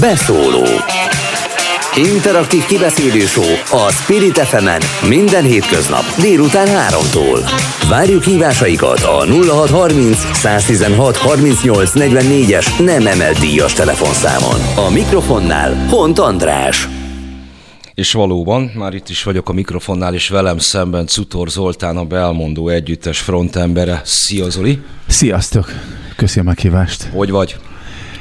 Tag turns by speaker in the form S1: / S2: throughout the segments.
S1: Beszóló Interaktív kibeszélő a Spirit fm minden hétköznap délután 3-tól. Várjuk hívásaikat a 0630 116 38 44-es nem emelt díjas telefonszámon. A mikrofonnál Hont András.
S2: És valóban, már itt is vagyok a mikrofonnál, és velem szemben Cutor Zoltán, a Belmondó együttes frontembere. Szia Zoli!
S3: Sziasztok! Köszönöm a meghívást.
S2: Hogy vagy?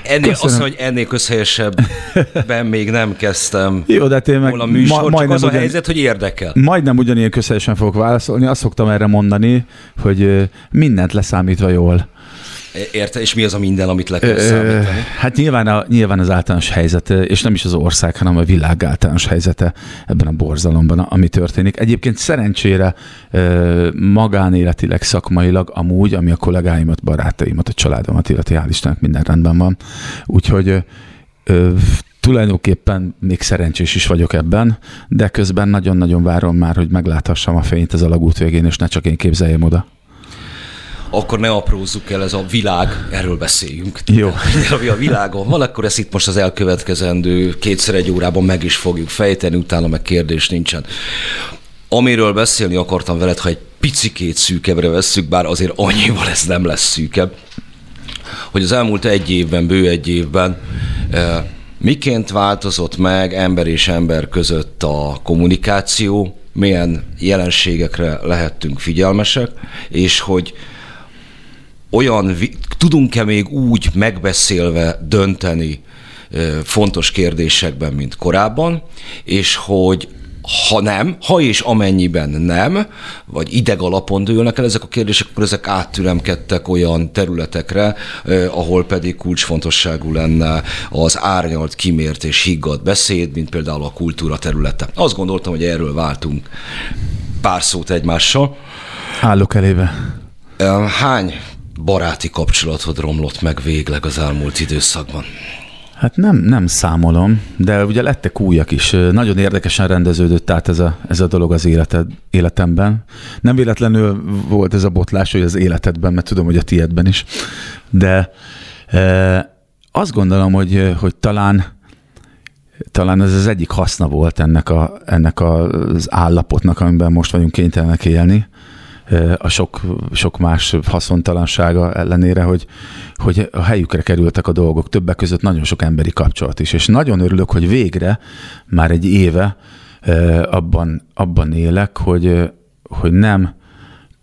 S2: Ennél, azt mondja, hogy ennél közhelyesebben még nem kezdtem
S3: Jó, de hát én meg
S2: volna műsor,
S3: ma,
S2: csak az
S3: ugyan,
S2: a helyzet, hogy érdekel.
S3: Majdnem ugyanilyen közhelyesen fogok válaszolni. Azt szoktam erre mondani, hogy mindent leszámítva jól.
S2: Érte, és mi az a minden, amit le kell számítani?
S3: Hát nyilván, a, nyilván az általános helyzet, és nem is az ország, hanem a világ általános helyzete ebben a borzalomban, ami történik. Egyébként szerencsére magánéletileg, szakmailag, amúgy, ami a kollégáimat, barátaimat, a családomat illeti, hál' Istennek minden rendben van. Úgyhogy tulajdonképpen még szerencsés is vagyok ebben, de közben nagyon-nagyon várom már, hogy megláthassam a fényt ez a lagút végén, és ne csak én képzeljem oda
S2: akkor ne aprózzuk el, ez a világ, erről beszéljünk.
S3: Jó.
S2: Ami a világon van, akkor ezt itt most az elkövetkezendő kétszer egy órában meg is fogjuk fejteni, utána meg kérdés nincsen. Amiről beszélni akartam veled, ha egy picikét szűkebbre vesszük, bár azért annyival ez nem lesz szűkebb, hogy az elmúlt egy évben, bő egy évben eh, miként változott meg ember és ember között a kommunikáció, milyen jelenségekre lehettünk figyelmesek, és hogy olyan, tudunk-e még úgy megbeszélve dönteni fontos kérdésekben, mint korábban, és hogy ha nem, ha és amennyiben nem, vagy ideg alapon dőlnek el ezek a kérdések, akkor ezek áttüremkedtek olyan területekre, eh, ahol pedig kulcsfontosságú lenne az árnyalt, kimért és higgadt beszéd, mint például a kultúra területe. Azt gondoltam, hogy erről váltunk pár szót egymással.
S3: Állok elébe.
S2: Hány baráti kapcsolatod romlott meg végleg az elmúlt időszakban?
S3: Hát nem, nem számolom, de ugye lettek újak is. Nagyon érdekesen rendeződött át ez a, ez a dolog az életed, életemben. Nem véletlenül volt ez a botlás, hogy az életedben, mert tudom, hogy a tiédben is. De e, azt gondolom, hogy, hogy talán talán ez az egyik haszna volt ennek, a, ennek az állapotnak, amiben most vagyunk kénytelenek élni, a sok, sok más haszontalansága ellenére, hogy, hogy a helyükre kerültek a dolgok, többek között nagyon sok emberi kapcsolat is. És nagyon örülök, hogy végre már egy éve abban, abban élek, hogy, hogy nem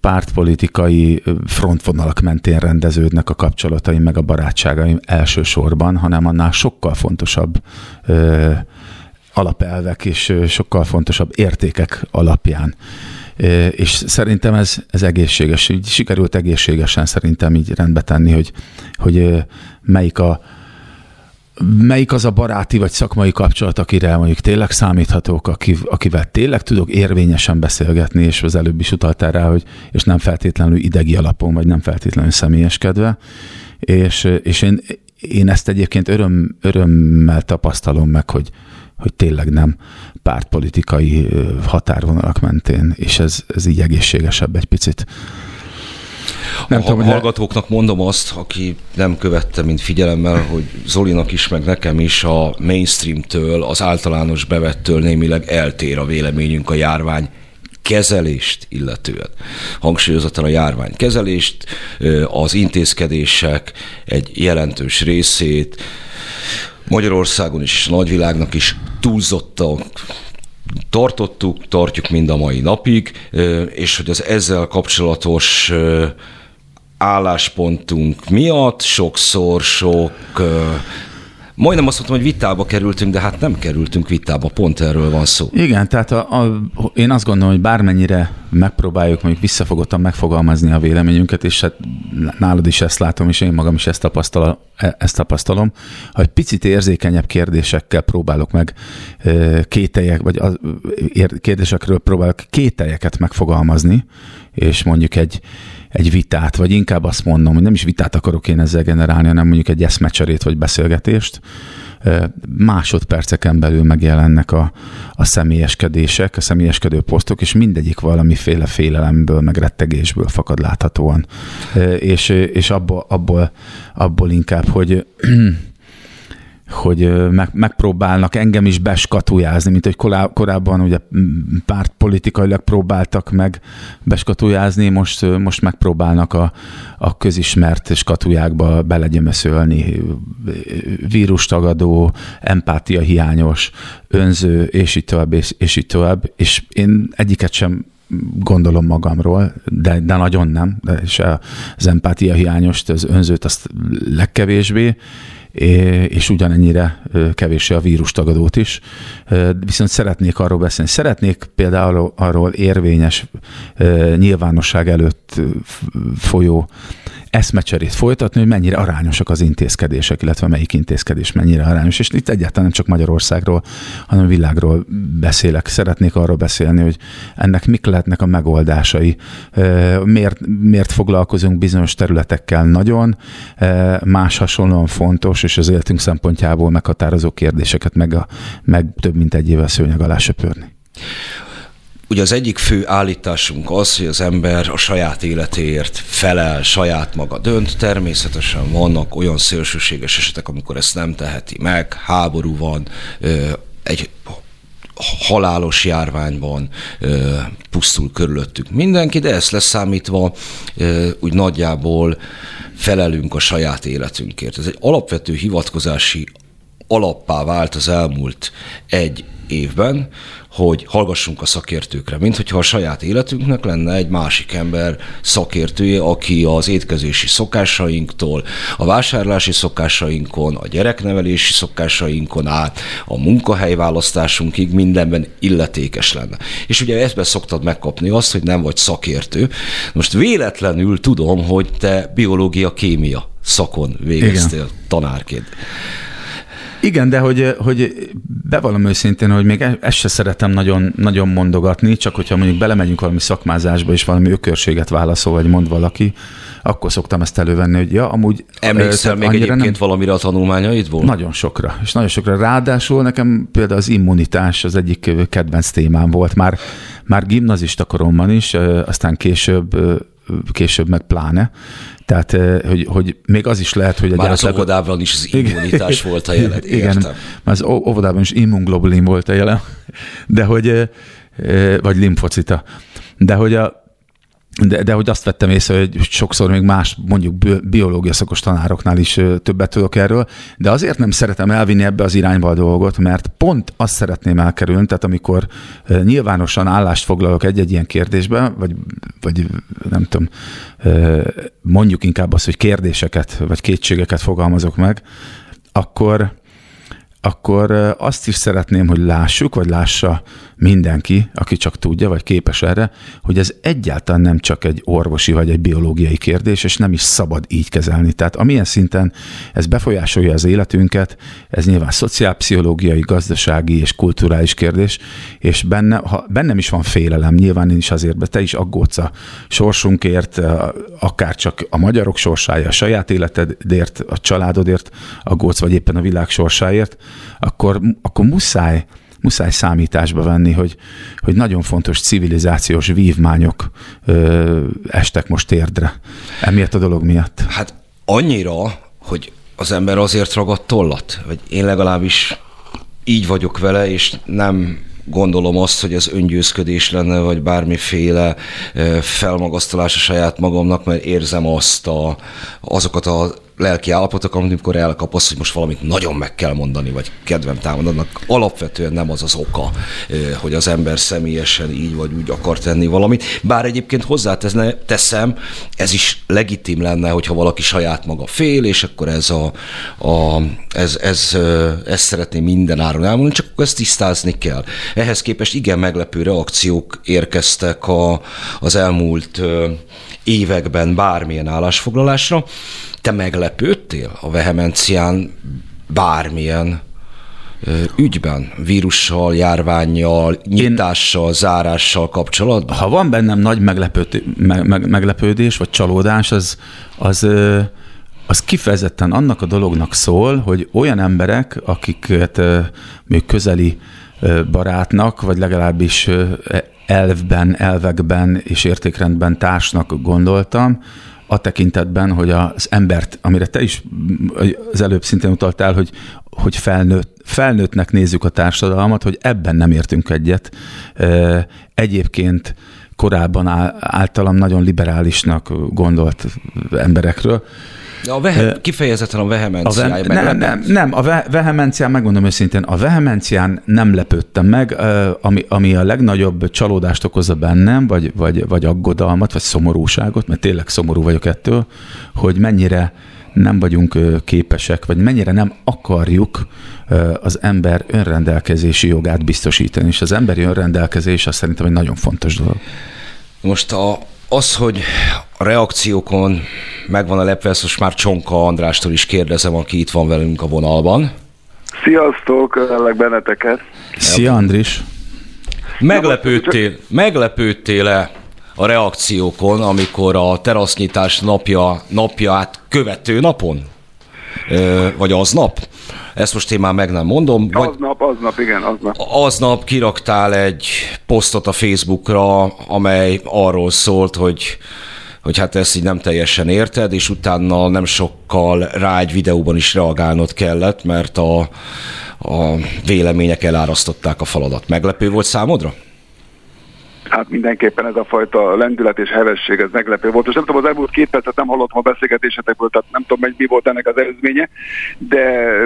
S3: pártpolitikai frontvonalak mentén rendeződnek a kapcsolataim, meg a barátságaim elsősorban, hanem annál sokkal fontosabb alapelvek és sokkal fontosabb értékek alapján és szerintem ez, ez egészséges. Így sikerült egészségesen szerintem így rendbe tenni, hogy, hogy melyik a, melyik az a baráti vagy szakmai kapcsolat, akire mondjuk tényleg számíthatók, akivel tényleg tudok érvényesen beszélgetni, és az előbb is utaltál rá, hogy és nem feltétlenül idegi alapon, vagy nem feltétlenül személyeskedve. És, és én, én ezt egyébként öröm, örömmel tapasztalom meg, hogy, hogy tényleg nem pártpolitikai határvonalak mentén, és ez, ez így egészségesebb egy picit.
S2: Nem a tudom, hallgatóknak mondom azt, aki nem követte, mint figyelemmel, hogy Zolinak is, meg nekem is a mainstreamtől, az általános bevettől némileg eltér a véleményünk a járvány kezelést illetően. Hangsúlyozottan a járvány kezelést, az intézkedések egy jelentős részét, Magyarországon is, nagyvilágnak is túlzottak tartottuk, tartjuk mind a mai napig, és hogy az ezzel kapcsolatos álláspontunk miatt sokszor sok Majdnem azt mondtam, hogy vitába kerültünk, de hát nem kerültünk vitába, pont erről van szó.
S3: Igen, tehát a, a, én azt gondolom, hogy bármennyire megpróbáljuk mondjuk visszafogottan megfogalmazni a véleményünket, és hát nálad is ezt látom, és én magam is ezt, tapasztal, e, ezt tapasztalom, hogy picit érzékenyebb kérdésekkel próbálok meg kételjek, vagy a kérdésekről próbálok kételjeket megfogalmazni, és mondjuk egy, egy vitát, vagy inkább azt mondom, hogy nem is vitát akarok én ezzel generálni, hanem mondjuk egy eszmecserét vagy beszélgetést, másodperceken belül megjelennek a, a személyeskedések, a személyeskedő posztok, és mindegyik valamiféle félelemből, meg rettegésből fakad láthatóan. És, és abból, abból, abból inkább, hogy hogy meg, megpróbálnak engem is beskatujázni, mint hogy korábban ugye pártpolitikailag próbáltak meg beskatujázni, most, most megpróbálnak a, a közismert skatujákba belegyömeszölni vírustagadó, empátia hiányos, önző, és így tovább, és, és így tovább, és én egyiket sem gondolom magamról, de, de nagyon nem, de és az empátia hiányost, az önzőt azt legkevésbé, és ugyanennyire kevéssé a vírustagadót is. Viszont szeretnék arról beszélni. Szeretnék például arról érvényes nyilvánosság előtt folyó eszmecserét folytatni, hogy mennyire arányosak az intézkedések, illetve melyik intézkedés mennyire arányos. És itt egyáltalán nem csak Magyarországról, hanem világról beszélek. Szeretnék arról beszélni, hogy ennek mik lehetnek a megoldásai, miért, miért foglalkozunk bizonyos területekkel nagyon, más hasonlóan fontos, és az életünk szempontjából meghatározó kérdéseket meg, a, meg több mint egy éve szőnyeg alá söpörni.
S2: Ugye az egyik fő állításunk az, hogy az ember a saját életéért felel, saját maga dönt. Természetesen vannak olyan szélsőséges esetek, amikor ezt nem teheti meg, háború van, egy halálos járványban pusztul körülöttük mindenki, de ezt leszámítva úgy nagyjából felelünk a saját életünkért. Ez egy alapvető hivatkozási alappá vált az elmúlt egy évben, hogy hallgassunk a szakértőkre, mint hogyha a saját életünknek lenne egy másik ember szakértője, aki az étkezési szokásainktól, a vásárlási szokásainkon, a gyereknevelési szokásainkon át, a munkahelyválasztásunkig mindenben illetékes lenne. És ugye ezt szoktad megkapni azt, hogy nem vagy szakértő. Most véletlenül tudom, hogy te biológia-kémia szakon végeztél Igen. tanárként.
S3: Igen, de hogy, hogy bevallom őszintén, hogy még e- ezt se szeretem nagyon, nagyon mondogatni, csak hogyha mondjuk belemegyünk valami szakmázásba, és valami ökörséget válaszol, vagy mond valaki, akkor szoktam ezt elővenni, hogy ja, amúgy...
S2: Emlékszel még egyébként nem... valamire a tanulmányaidból?
S3: Nagyon sokra, és nagyon sokra. Ráadásul nekem például az immunitás az egyik kedvenc témám volt, már, már gimnazista koromban is, aztán később később meg pláne. Tehát, hogy, hogy még az is lehet, hogy...
S2: Már az óvodában is az immunitás volt a jelen, Igen,
S3: már az óvodában is immunglobulin volt a jelen, de hogy, vagy limfocita. De hogy a, de, de hogy azt vettem észre, hogy sokszor még más, mondjuk biológia szakos tanároknál is többet tudok erről, de azért nem szeretem elvinni ebbe az irányba a dolgot, mert pont azt szeretném elkerülni, tehát amikor nyilvánosan állást foglalok egy-egy ilyen kérdésbe, vagy, vagy nem tudom, mondjuk inkább azt, hogy kérdéseket, vagy kétségeket fogalmazok meg, akkor, akkor azt is szeretném, hogy lássuk, vagy lássa mindenki, aki csak tudja, vagy képes erre, hogy ez egyáltalán nem csak egy orvosi vagy egy biológiai kérdés, és nem is szabad így kezelni. Tehát amilyen szinten ez befolyásolja az életünket, ez nyilván szociálpszichológiai, gazdasági és kulturális kérdés, és benne, ha bennem is van félelem, nyilván én is azért, de te is aggódsz a sorsunkért, akár csak a magyarok sorsája, a saját életedért, a családodért aggódsz, vagy éppen a világ sorsáért, akkor, akkor muszáj muszáj számításba venni, hogy, hogy nagyon fontos civilizációs vívmányok ö, estek most térdre. Emiatt a dolog miatt.
S2: Hát annyira, hogy az ember azért ragadt tollat, vagy én legalábbis így vagyok vele, és nem gondolom azt, hogy ez öngyőzködés lenne, vagy bármiféle felmagasztalás a saját magamnak, mert érzem azt a, azokat a lelki állapotok, amikor elkapasz, hogy most valamit nagyon meg kell mondani, vagy kedvem támadnak. Alapvetően nem az az oka, hogy az ember személyesen így vagy úgy akar tenni valamit. Bár egyébként hozzáteszem, ez is legitim lenne, hogyha valaki saját maga fél, és akkor ez a, a ez, ez, ez szeretné minden áron elmondani, csak ezt tisztázni kell. Ehhez képest igen meglepő reakciók érkeztek a, az elmúlt években bármilyen állásfoglalásra. Te meglepődtél a vehemencián bármilyen ügyben, vírussal, járványjal, nyitással, Én, zárással kapcsolatban?
S3: Ha van bennem nagy meglepődés, me, me, meglepődés vagy csalódás, az, az, az kifejezetten annak a dolognak szól, hogy olyan emberek, akiket még közeli barátnak, vagy legalábbis elvben, elvekben és értékrendben társnak gondoltam, a tekintetben, hogy az embert, amire te is az előbb szintén utaltál, hogy hogy felnőtt, felnőttnek nézzük a társadalmat, hogy ebben nem értünk egyet. Egyébként korábban általam nagyon liberálisnak gondolt emberekről.
S2: De a vehe, kifejezetten a vehemenciája.
S3: A ve, nem, nem, nem, a ve, vehemencián, megmondom őszintén, a vehemencián nem lepődtem meg, ami, ami a legnagyobb csalódást okozza bennem, vagy, vagy, vagy aggodalmat, vagy szomorúságot, mert tényleg szomorú vagyok ettől, hogy mennyire nem vagyunk képesek, vagy mennyire nem akarjuk az ember önrendelkezési jogát biztosítani. És az emberi önrendelkezés azt szerintem egy nagyon fontos dolog.
S2: Most a, az, hogy a reakciókon megvan a lepve, ezt most már Csonka Andrástól is kérdezem, aki itt van velünk a vonalban.
S4: Sziasztok, öllek benneteket.
S3: Szia Andris.
S2: Meglepődtél, meglepődtél-e a reakciókon, amikor a terasznyitás napja, napját követő napon? Vagy aznap? Ezt most én már meg nem mondom.
S4: Vagy aznap, aznap, igen, aznap.
S2: Aznap kiraktál egy posztot a Facebookra, amely arról szólt, hogy hogy hát ezt így nem teljesen érted, és utána nem sokkal rá egy videóban is reagálnod kellett, mert a, a vélemények elárasztották a faladat. Meglepő volt számodra?
S4: Hát mindenképpen ez a fajta lendület és hevesség, ez meglepő volt. És nem tudom, az elmúlt két percet nem hallottam a beszélgetésetekből, tehát nem tudom, mi volt ennek az előzménye, de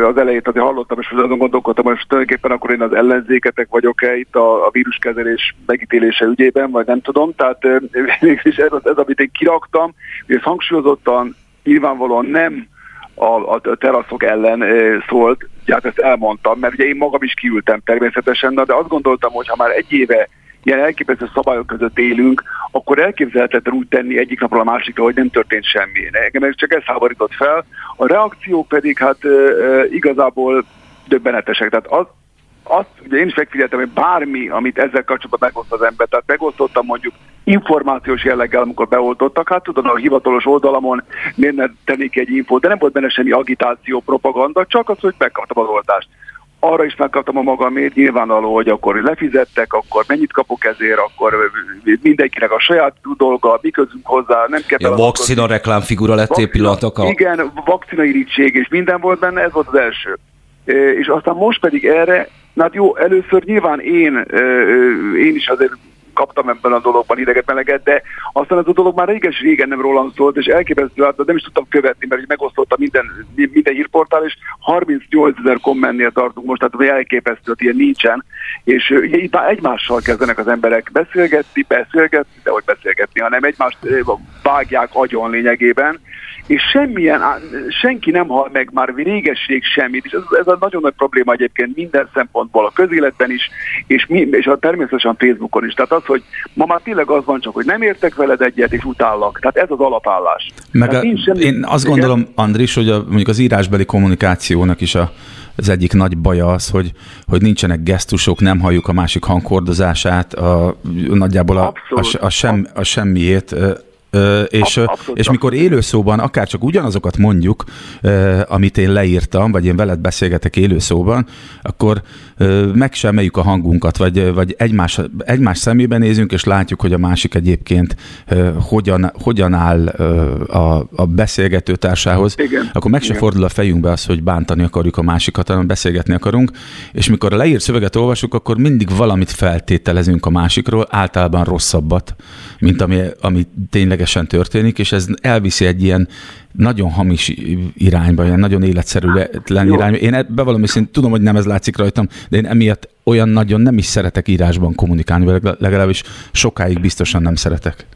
S4: az elejét azért hallottam, és azon gondolkodtam, hogy tulajdonképpen akkor én az ellenzéketek vagyok-e itt a, a víruskezelés megítélése ügyében, vagy nem tudom. Tehát mégis ez, ez, amit én kiraktam, hogy ez hangsúlyozottan nyilvánvalóan nem a, a teraszok ellen szólt, hát ezt elmondtam, mert ugye én magam is kiültem természetesen, de azt gondoltam, hogy ha már egy éve ilyen elképesztő szabályok között élünk, akkor elképzelhetetlen úgy tenni egyik napról a másikra, hogy nem történt semmi. Engem csak ez háborított fel. A reakciók pedig hát igazából döbbenetesek. Tehát az, azt, ugye én is megfigyeltem, hogy bármi, amit ezzel kapcsolatban megoszt az ember, tehát megosztottam mondjuk információs jelleggel, amikor beoltottak, hát tudod, a hivatalos oldalamon miért ne tennék egy infót, de nem volt benne semmi agitáció, propaganda, csak az, hogy megkaptam az oltást arra is megkaptam a magamért, nyilvánvaló, hogy akkor lefizettek, akkor mennyit kapok ezért, akkor mindenkinek a saját dolga, mi közünk hozzá, nem kell...
S2: Ja, vakcina reklámfigura lettél pillanatok
S4: Igen, vakcina irítség, és minden volt benne, ez volt az első. És aztán most pedig erre, hát jó, először nyilván én, én is azért kaptam ebben a dologban ideget meleget, de aztán ez a dolog már réges régen nem rólam szólt, és elképesztő, hát nem is tudtam követni, mert megosztotta minden, minden hírportál, és 38 ezer kommentnél tartunk most, tehát elképesztő, hogy ilyen nincsen, és ugye itt már egymással kezdenek az emberek beszélgetni, beszélgetni, de hogy beszélgetni, hanem egymást vágják agyon lényegében, és semmilyen, senki nem hal meg már régesség semmit, és ez, ez a nagyon nagy probléma egyébként minden szempontból, a közéletben is, és, mi, és a természetesen Facebookon is. Tehát az, hogy ma már tényleg az van csak, hogy nem értek veled egyet, és utállak. Tehát ez az alapállás.
S3: Meg a, semmi, én azt gondolom, Andris, hogy a, mondjuk az írásbeli kommunikációnak is a, az egyik nagy baja az, hogy, hogy nincsenek gesztusok, nem halljuk a másik hangkordozását, a, nagyjából a, a, a, sem, a semmiét és, Abszolút. és mikor élőszóban akár csak ugyanazokat mondjuk, amit én leírtam, vagy én veled beszélgetek élőszóban, akkor meg sem emeljük a hangunkat, vagy, vagy egymás, egymás szemébe nézünk, és látjuk, hogy a másik egyébként hogyan, hogyan áll a, a beszélgető társához, Igen. akkor meg se fordul a fejünkbe az, hogy bántani akarjuk a másikat, hanem beszélgetni akarunk, és mikor a leírt szöveget olvasjuk, akkor mindig valamit feltételezünk a másikról, általában rosszabbat, mint ami, ami ténylegesen történik, és ez elviszi egy ilyen nagyon hamis irányba, ilyen nagyon életszerűtlen irányba. Én ebbe valami szint tudom, hogy nem ez látszik rajtam, de én emiatt olyan nagyon nem is szeretek írásban kommunikálni, legalábbis sokáig biztosan nem szeretek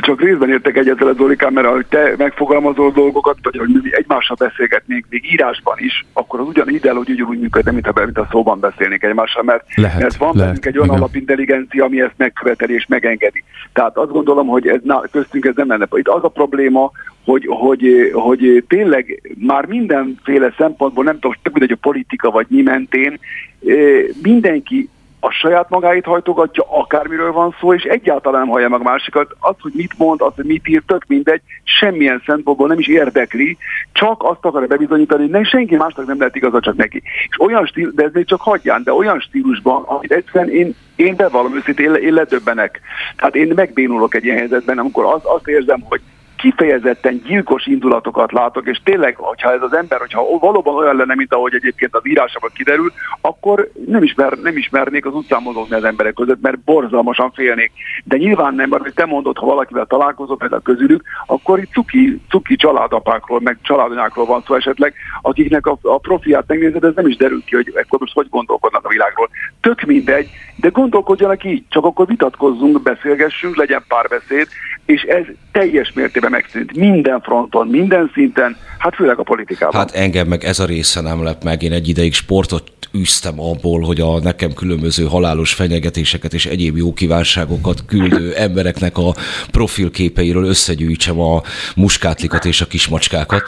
S4: csak részben értek egyet a Zolikán, mert ahogy te megfogalmazol dolgokat, vagy hogy mi egymással beszélgetnénk még írásban is, akkor az ugyan ide, hogy ugyanúgy működne, mint mint a szóban beszélnénk egymással, mert, lehet, mert van lehet, bennünk egy olyan igen. alapintelligencia, ami ezt megköveteli és megengedi. Tehát azt gondolom, hogy ez, na, köztünk ez nem lenne. Itt az a probléma, hogy, hogy, hogy tényleg már mindenféle szempontból, nem tudom, hogy a politika vagy mi mentén, eh, mindenki a saját magáit hajtogatja, akármiről van szó, és egyáltalán nem hallja meg másikat. Az, hogy mit mond, az, hogy mit ír, tök mindegy, semmilyen szempontból nem is érdekli, csak azt akarja bebizonyítani, hogy senki másnak nem lehet igaza, csak neki. És olyan stíl, de ez még csak hagyján, de olyan stílusban, amit egyszerűen én, én bevallom őszintén, én, én ledöbbenek. Tehát én megbénulok egy ilyen helyzetben, amikor az, azt érzem, hogy kifejezetten gyilkos indulatokat látok, és tényleg, hogyha ez az ember, hogyha valóban olyan lenne, mint ahogy egyébként az írásában kiderül, akkor nem, ismer, nem ismernék az utcán mozogni az emberek között, mert borzalmasan félnék. De nyilván nem, mert hogy te mondod, ha valakivel találkozott például közülük, akkor itt cuki, cuki családapákról, meg családanyákról van szó esetleg, akiknek a, a profiát megnézed, ez nem is derül ki, hogy akkor most hogy gondolkodnak a világról. Tök mindegy, de gondolkodjanak így, csak akkor vitatkozzunk, beszélgessünk, legyen párbeszéd, és ez teljes mértékben megszűnt minden fronton, minden szinten, hát főleg a politikában.
S2: Hát engem meg ez a része nem lep meg. Én egy ideig sportot űztem abból, hogy a nekem különböző halálos fenyegetéseket és egyéb jó kívánságokat küldő embereknek a profilképeiről összegyűjtsem a muskátlikat és a kismacskákat.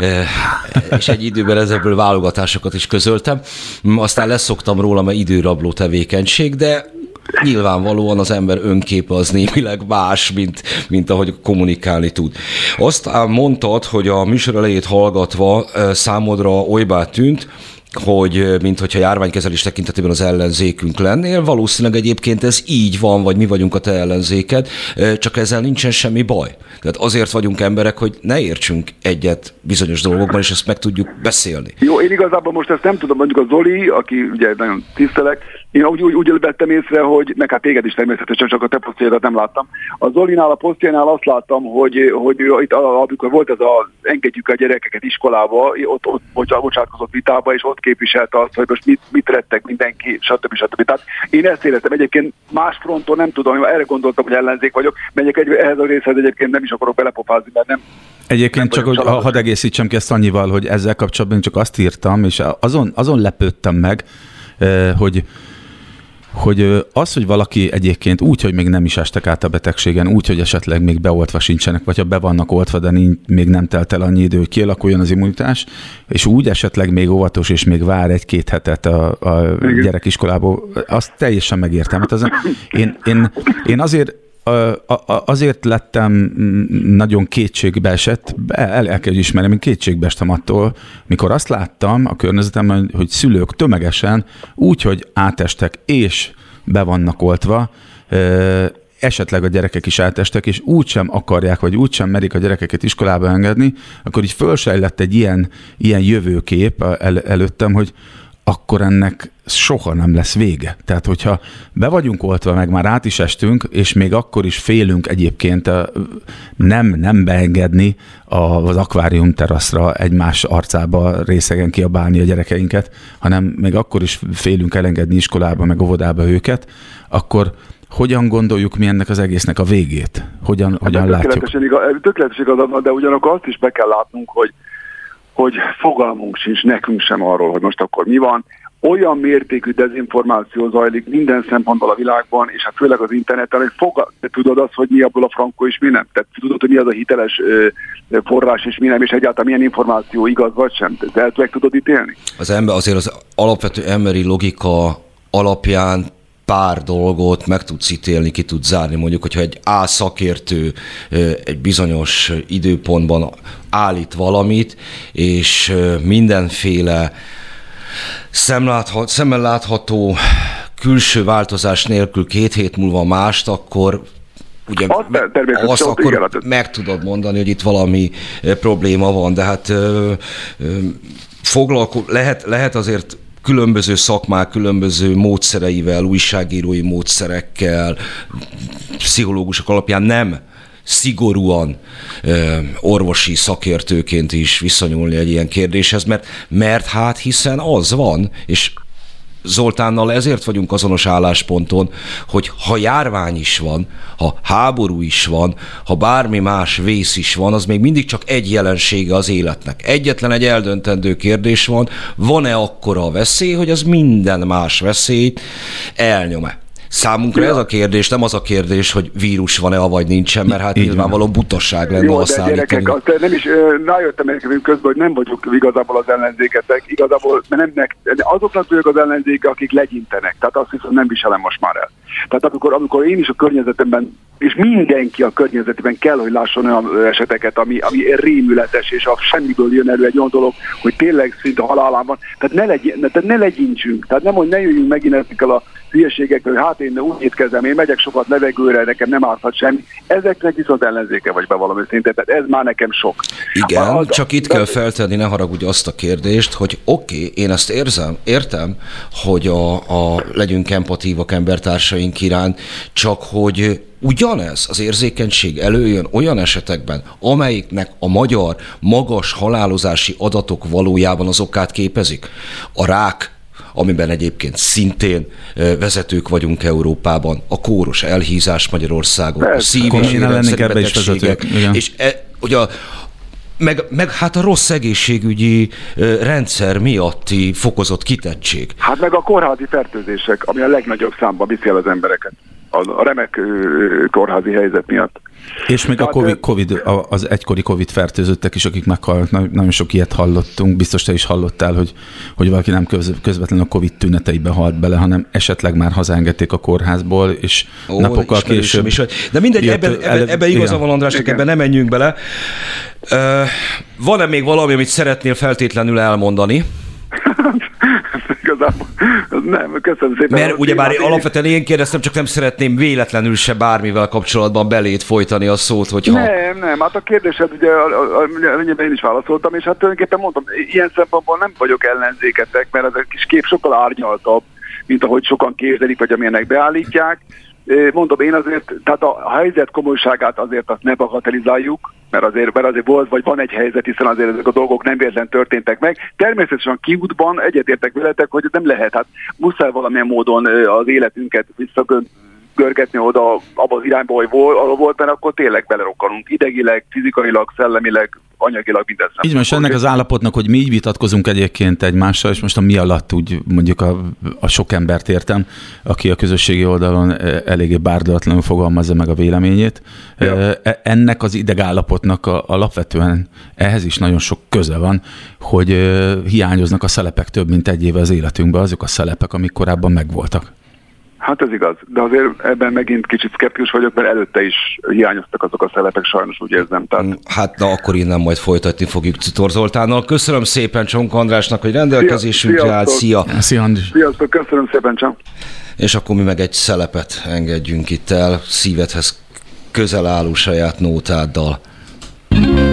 S2: E, és egy időben ezekből válogatásokat is közöltem. Aztán leszoktam róla, mert időrabló tevékenység, de nyilvánvalóan az ember önképe az némileg más, mint, mint ahogy kommunikálni tud. Azt mondtad, hogy a műsor elejét hallgatva számodra olybá tűnt, hogy mint hogyha járványkezelés tekintetében az ellenzékünk lennél, valószínűleg egyébként ez így van, vagy mi vagyunk a te ellenzéked, csak ezzel nincsen semmi baj. Tehát azért vagyunk emberek, hogy ne értsünk egyet bizonyos dolgokban, és ezt meg tudjuk beszélni.
S4: Jó, én igazából most ezt nem tudom, mondjuk a Zoli, aki ugye nagyon tisztelek, én úgy, úgy, úgy vettem észre, hogy, meg hát téged is természetesen, csak a te posztjaidat nem láttam. A Zolinál, a posztjánál azt láttam, hogy, hogy itt, amikor volt ez a engedjük a gyerekeket iskolába, ott, ott bocsátkozott vitába, és ott képviselte azt, hogy most mit, mit rettek mindenki, stb. stb. Tehát én ezt éreztem egyébként más fronton, nem tudom, erre gondoltam, hogy ellenzék vagyok, megyek egy, ehhez a részhez egyébként nem is akarok belepofázni, mert nem,
S3: Egyébként csak, hogy hadd egészítsem ki ezt annyival, hogy ezzel kapcsolatban csak azt írtam, és azon, azon lepődtem meg, eh, hogy hogy az, hogy valaki egyébként úgy, hogy még nem is estek át a betegségen, úgy, hogy esetleg még beoltva sincsenek, vagy ha be vannak oltva, de nincs, még nem telt el annyi idő, hogy kialakuljon az immunitás, és úgy esetleg még óvatos, és még vár egy-két hetet a, a gyerekiskolából, azt teljesen megértem. Hát az, én, én, én azért azért lettem nagyon kétségbe esett, el, el kell ismerni, én kétségbe estem attól, mikor azt láttam a környezetemben, hogy szülők tömegesen úgy, hogy átestek és be vannak oltva, esetleg a gyerekek is átestek, és úgysem akarják, vagy úgysem merik a gyerekeket iskolába engedni, akkor így fölsejlett egy ilyen, ilyen jövőkép el, előttem, hogy akkor ennek soha nem lesz vége. Tehát, hogyha be vagyunk oltva, meg már át is estünk, és még akkor is félünk egyébként nem, nem beengedni az akvárium teraszra egymás arcába részegen kiabálni a gyerekeinket, hanem még akkor is félünk elengedni iskolába, meg óvodába őket, akkor hogyan gondoljuk mi ennek az egésznek a végét? Hogyan, hát hogyan látjuk?
S4: Tökéletesen igazad, de ugyanakkor azt is be kell látnunk, hogy hogy fogalmunk sincs nekünk sem arról, hogy most akkor mi van. Olyan mértékű dezinformáció zajlik minden szempontból a világban, és hát főleg az interneten, hogy fogal, te tudod azt, hogy mi abból a frankó és mi nem. Tehát tudod, hogy mi az a hiteles ö, forrás és mi nem, és egyáltalán milyen információ igaz vagy sem. Te el tudod ítélni?
S2: Az ember azért az alapvető emberi logika alapján pár dolgot meg tudsz ítélni, ki tudsz zárni. Mondjuk, hogyha egy A szakértő egy bizonyos időpontban állít valamit, és mindenféle szemláthat, szemmel látható külső változás nélkül két hét múlva mást, akkor ugye azt, akkor igen, meg tudod mondani, hogy itt valami probléma van, de hát ö, ö, foglalko- lehet, lehet azért különböző szakmák, különböző módszereivel, újságírói módszerekkel, pszichológusok alapján nem szigorúan ö, orvosi szakértőként is viszonyulni egy ilyen kérdéshez, mert, mert hát hiszen az van, és Zoltánnal ezért vagyunk azonos állásponton, hogy ha járvány is van, ha háború is van, ha bármi más vész is van, az még mindig csak egy jelensége az életnek. Egyetlen egy eldöntendő kérdés van, van-e akkora a veszély, hogy az minden más veszélyt elnyom-e? Számunkra ja. ez a kérdés, nem az a kérdés, hogy vírus van-e, vagy nincsen, mert hát nyilvánvaló butasság lenne Jó, azt
S4: de gyerekek, azt nem is, rájöttem egyébként közben, hogy nem vagyok igazából az ellenzéketek, igazából mert nem, azoknak vagyok az ellenzéke, akik legyintenek, tehát azt hiszem nem viselem most már el. Tehát amikor, amikor én is a környezetemben és mindenki a környezetében kell, hogy lásson olyan eseteket, ami, ami rémületes, és a semmiből jön elő egy olyan dolog, hogy tényleg szinte halálán van. Tehát ne, legy, tehát ne legyintsünk, tehát nem, hogy ne jöjjünk megint ezekkel a hülyeségekkel, hogy hát én úgy étkezem, én megyek sokat levegőre, nekem nem árthat semmi. Ezeknek viszont ellenzéke vagy be valami szinte, tehát ez már nekem sok.
S2: Igen, az, csak itt kell feltenni, ne haragudj azt a kérdést, hogy oké, okay, én ezt érzem, értem, hogy a, a legyünk empatívak embertársaink iránt, csak hogy Ugyanez az érzékenység előjön olyan esetekben, amelyiknek a magyar magas halálozási adatok valójában az okát képezik. A rák, amiben egyébként szintén vezetők vagyunk Európában, a kóros elhízás Magyarországon, a szív- és érrendszerbetegségek, és e, ugye a, meg, meg hát a rossz egészségügyi rendszer miatti fokozott kitettség.
S4: Hát meg a kórházi fertőzések, ami a legnagyobb számban viszi el az embereket a remek kórházi helyzet miatt.
S3: És még a COVID, COVID, az egykori COVID fertőzöttek is, akik meghalnak, nagyon sok ilyet hallottunk, biztos te is hallottál, hogy, hogy valaki nem közvetlenül a COVID tüneteiben halt bele, hanem esetleg már hazaengedték a kórházból, és Ó, napokkal később... Is,
S2: de mindegy, ebben ebbe, ebbe igaza van Andrásnak, ebben nem menjünk bele. Uh, van-e még valami, amit szeretnél feltétlenül elmondani?
S4: igazából nem, köszönöm szépen.
S2: Mert ugyebár alapvetően én kérdeztem, csak nem szeretném véletlenül se bármivel kapcsolatban belét folytani a szót, hogyha...
S4: Nem, nem, hát a kérdésed ugye, ugye én is válaszoltam, és hát tulajdonképpen mondtam, ilyen szempontból nem vagyok ellenzéketek, mert ez a kis kép sokkal árnyaltabb, mint ahogy sokan képzelik, vagy amilyenek beállítják. Mondom, én azért, tehát a helyzet komolyságát azért azt ne bagatelizáljuk, mert azért, mert azért volt, vagy van egy helyzet, hiszen azért ezek a dolgok nem véletlen történtek meg. Természetesen kiútban egyetértek veletek, hogy nem lehet, hát muszáj valamilyen módon az életünket visszagönt görgetni oda abba az irányba, hogy volt, ahol volt, mert akkor tényleg belerokkanunk idegileg, fizikailag, szellemileg, anyagilag minden
S3: Így van, és ennek az állapotnak, hogy mi így vitatkozunk egyébként egymással, és most a mi alatt úgy mondjuk a, a sok embert értem, aki a közösségi oldalon e, eléggé bárdalatlanul fogalmazza meg a véleményét. Ja. E, e, ennek az idegállapotnak a, alapvetően ehhez is nagyon sok köze van, hogy hiányoznak a szelepek több mint egy éve az életünkben, azok a szelepek, amik korábban megvoltak.
S4: Hát ez igaz, de azért ebben megint kicsit szkeptikus vagyok, mert előtte is hiányoztak azok a szelepek, sajnos úgy érzem. Tehát... Mm,
S2: hát na akkor innen majd folytatni fogjuk Citor Zoltánnal. Köszönöm szépen Csonk Andrásnak, hogy rendelkezésünkre állt. Szia!
S3: Szia Andris!
S4: Sziasztok, köszönöm szépen Csonk!
S2: És akkor mi meg egy szelepet engedjünk itt el szívedhez közel álló saját nótáddal. see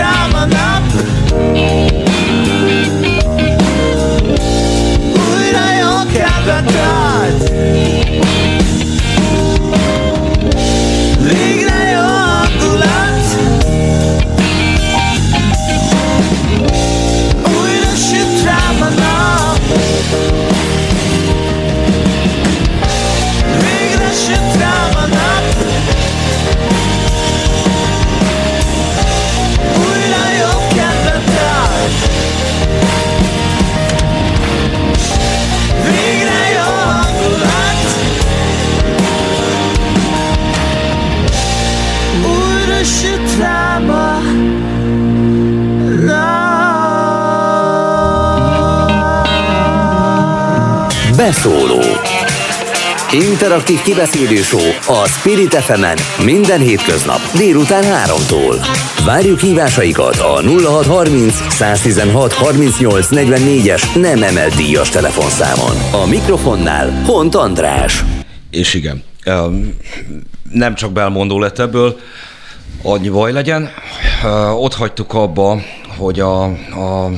S5: Végre nap
S1: Beszóló Interaktív kibeszélő a Spirit fm minden hétköznap délután 3-tól. Várjuk hívásaikat a 0630 116 38 44-es nem emelt díjas telefonszámon. A mikrofonnál Hont András.
S2: És igen, nem csak belmondó lett ebből, annyi baj legyen. Ott hagytuk abba, hogy a, a,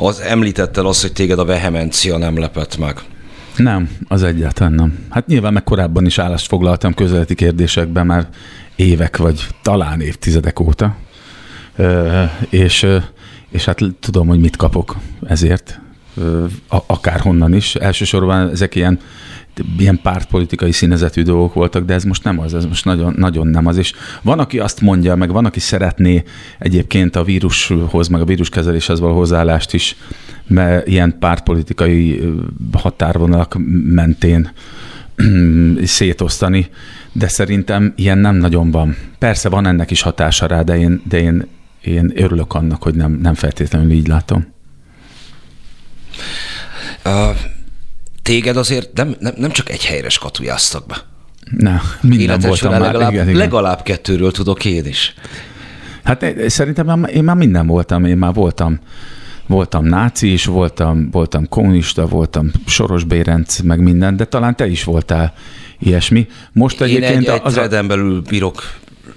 S2: az említettel az, hogy téged a vehemencia nem lepett meg.
S3: Nem, az egyáltalán nem. Hát nyilván meg korábban is állást foglaltam közeleti kérdésekben már évek vagy talán évtizedek óta. Ö, és, és hát tudom, hogy mit kapok ezért, akárhonnan is. Elsősorban ezek ilyen ilyen pártpolitikai színezetű dolgok voltak, de ez most nem az, ez most nagyon, nagyon nem az. És van, aki azt mondja, meg van, aki szeretné egyébként a vírushoz, meg a víruskezeléshez való hozzáállást is, mert ilyen pártpolitikai határvonalak mentén szétosztani, de szerintem ilyen nem nagyon van. Persze van ennek is hatása rá, de én, de én, én örülök annak, hogy nem, nem feltétlenül így látom.
S2: Téged azért nem, nem, nem csak egy helyre skatujáztak be.
S3: Ne, minden
S2: Életed
S3: voltam már.
S2: legalább,
S3: igen, igen.
S2: legalább kettőről tudok én is.
S3: Hát szerintem én már minden voltam, én már voltam voltam náci is, voltam, voltam kommunista, voltam Soros Bérenc, meg minden, de talán te is voltál ilyesmi. Most
S2: Én
S3: egyébként
S2: egy, egy
S3: az a,
S2: treden belül bírok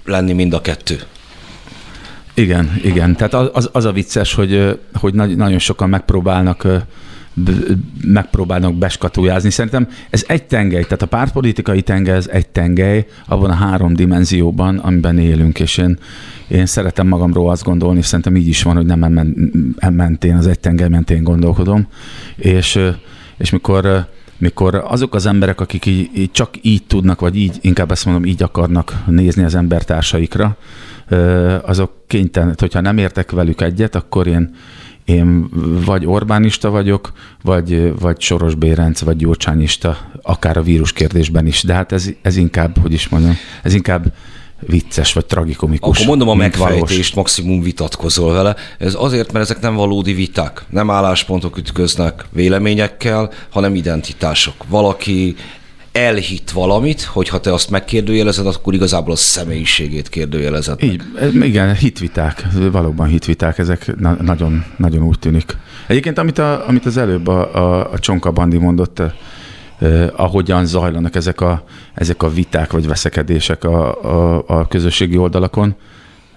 S2: lenni mind a kettő.
S3: Igen, igen. Tehát az, az, a vicces, hogy, hogy nagy, nagyon sokan megpróbálnak megpróbálnak beskatujázni. Szerintem ez egy tengely, tehát a pártpolitikai tengely ez egy tengely, abban a három dimenzióban, amiben élünk, és én, én szeretem magamról azt gondolni, és szerintem így is van, hogy nem mentén, az egy tengely mentén gondolkodom, és, és mikor mikor azok az emberek, akik így, így csak így tudnak, vagy így, inkább ezt mondom, így akarnak nézni az embertársaikra, azok kénytelen, hogyha nem értek velük egyet, akkor én, én vagy Orbánista vagyok, vagy, vagy Soros Bérenc, vagy Gyurcsányista, akár a vírus kérdésben is. De hát ez, ez inkább, hogy is mondjam, ez inkább vicces, vagy tragikomikus.
S2: Akkor mondom a
S3: mint valós.
S2: megfejtést, maximum vitatkozol vele. Ez azért, mert ezek nem valódi viták. Nem álláspontok ütköznek véleményekkel, hanem identitások. Valaki elhitt valamit, hogyha te azt megkérdőjelezed, akkor igazából a személyiségét kérdőjelezed.
S3: Így, ez- igen, hitviták, valóban hitviták, ezek na- nagyon, nagyon úgy tűnik. Egyébként, amit, a, amit az előbb a, a, a Csonka Bandi mondott, eh, eh, ahogyan zajlanak ezek a, ezek a viták vagy veszekedések a, a, a közösségi oldalakon,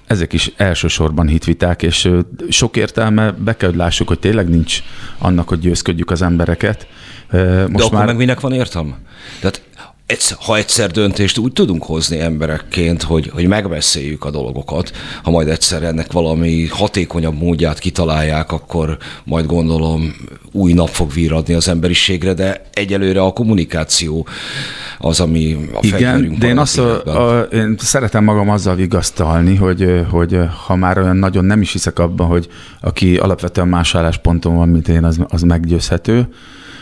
S3: ezek is elsősorban hitviták, és ö, sok értelme, be kell, hogy lássuk, hogy tényleg nincs annak, hogy győzködjük az embereket. Ö,
S2: De
S3: Most
S2: akkor
S3: már
S2: meg minek van értelme? Tehát egyszer, ha egyszer döntést úgy tudunk hozni emberekként, hogy, hogy megbeszéljük a dolgokat, ha majd egyszer ennek valami hatékonyabb módját kitalálják, akkor majd gondolom új nap fog virradni az emberiségre, de egyelőre a kommunikáció az, ami a
S3: Igen, de én, azt a, a, én szeretem magam azzal vigasztalni, hogy, hogy ha már olyan nagyon nem is hiszek abban, hogy aki alapvetően más állásponton van, mint én, az, az meggyőzhető,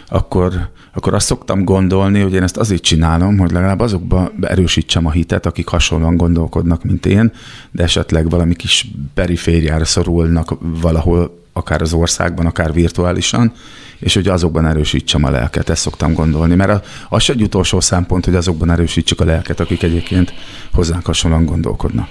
S3: akkor, akkor azt szoktam gondolni, hogy én ezt azért csinálom, hogy legalább azokba erősítsem a hitet, akik hasonlóan gondolkodnak, mint én, de esetleg valami kis perifériára szorulnak valahol, akár az országban, akár virtuálisan, és hogy azokban erősítsem a lelket, ezt szoktam gondolni, mert az egy utolsó szempont, hogy azokban erősítsük a lelket, akik egyébként hozzánk hasonlóan gondolkodnak.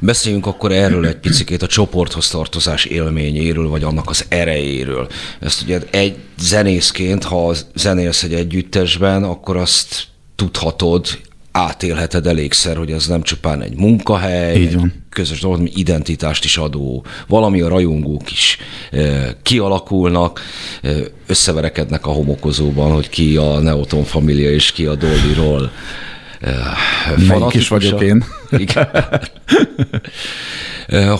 S2: Beszéljünk akkor erről egy picit a csoporthoz tartozás élményéről, vagy annak az erejéről. Ezt ugye egy zenészként, ha zenélsz egy együttesben, akkor azt tudhatod, átélheted elégszer, hogy ez nem csupán egy munkahely,
S3: Így
S2: egy
S3: van.
S2: közös dolog, ami identitást is adó, valami a rajongók is e, kialakulnak, e, összeverekednek a homokozóban, hogy ki a Neoton Familia és ki a Dolby Roll
S3: Melyik is vagyok én.
S2: Igen.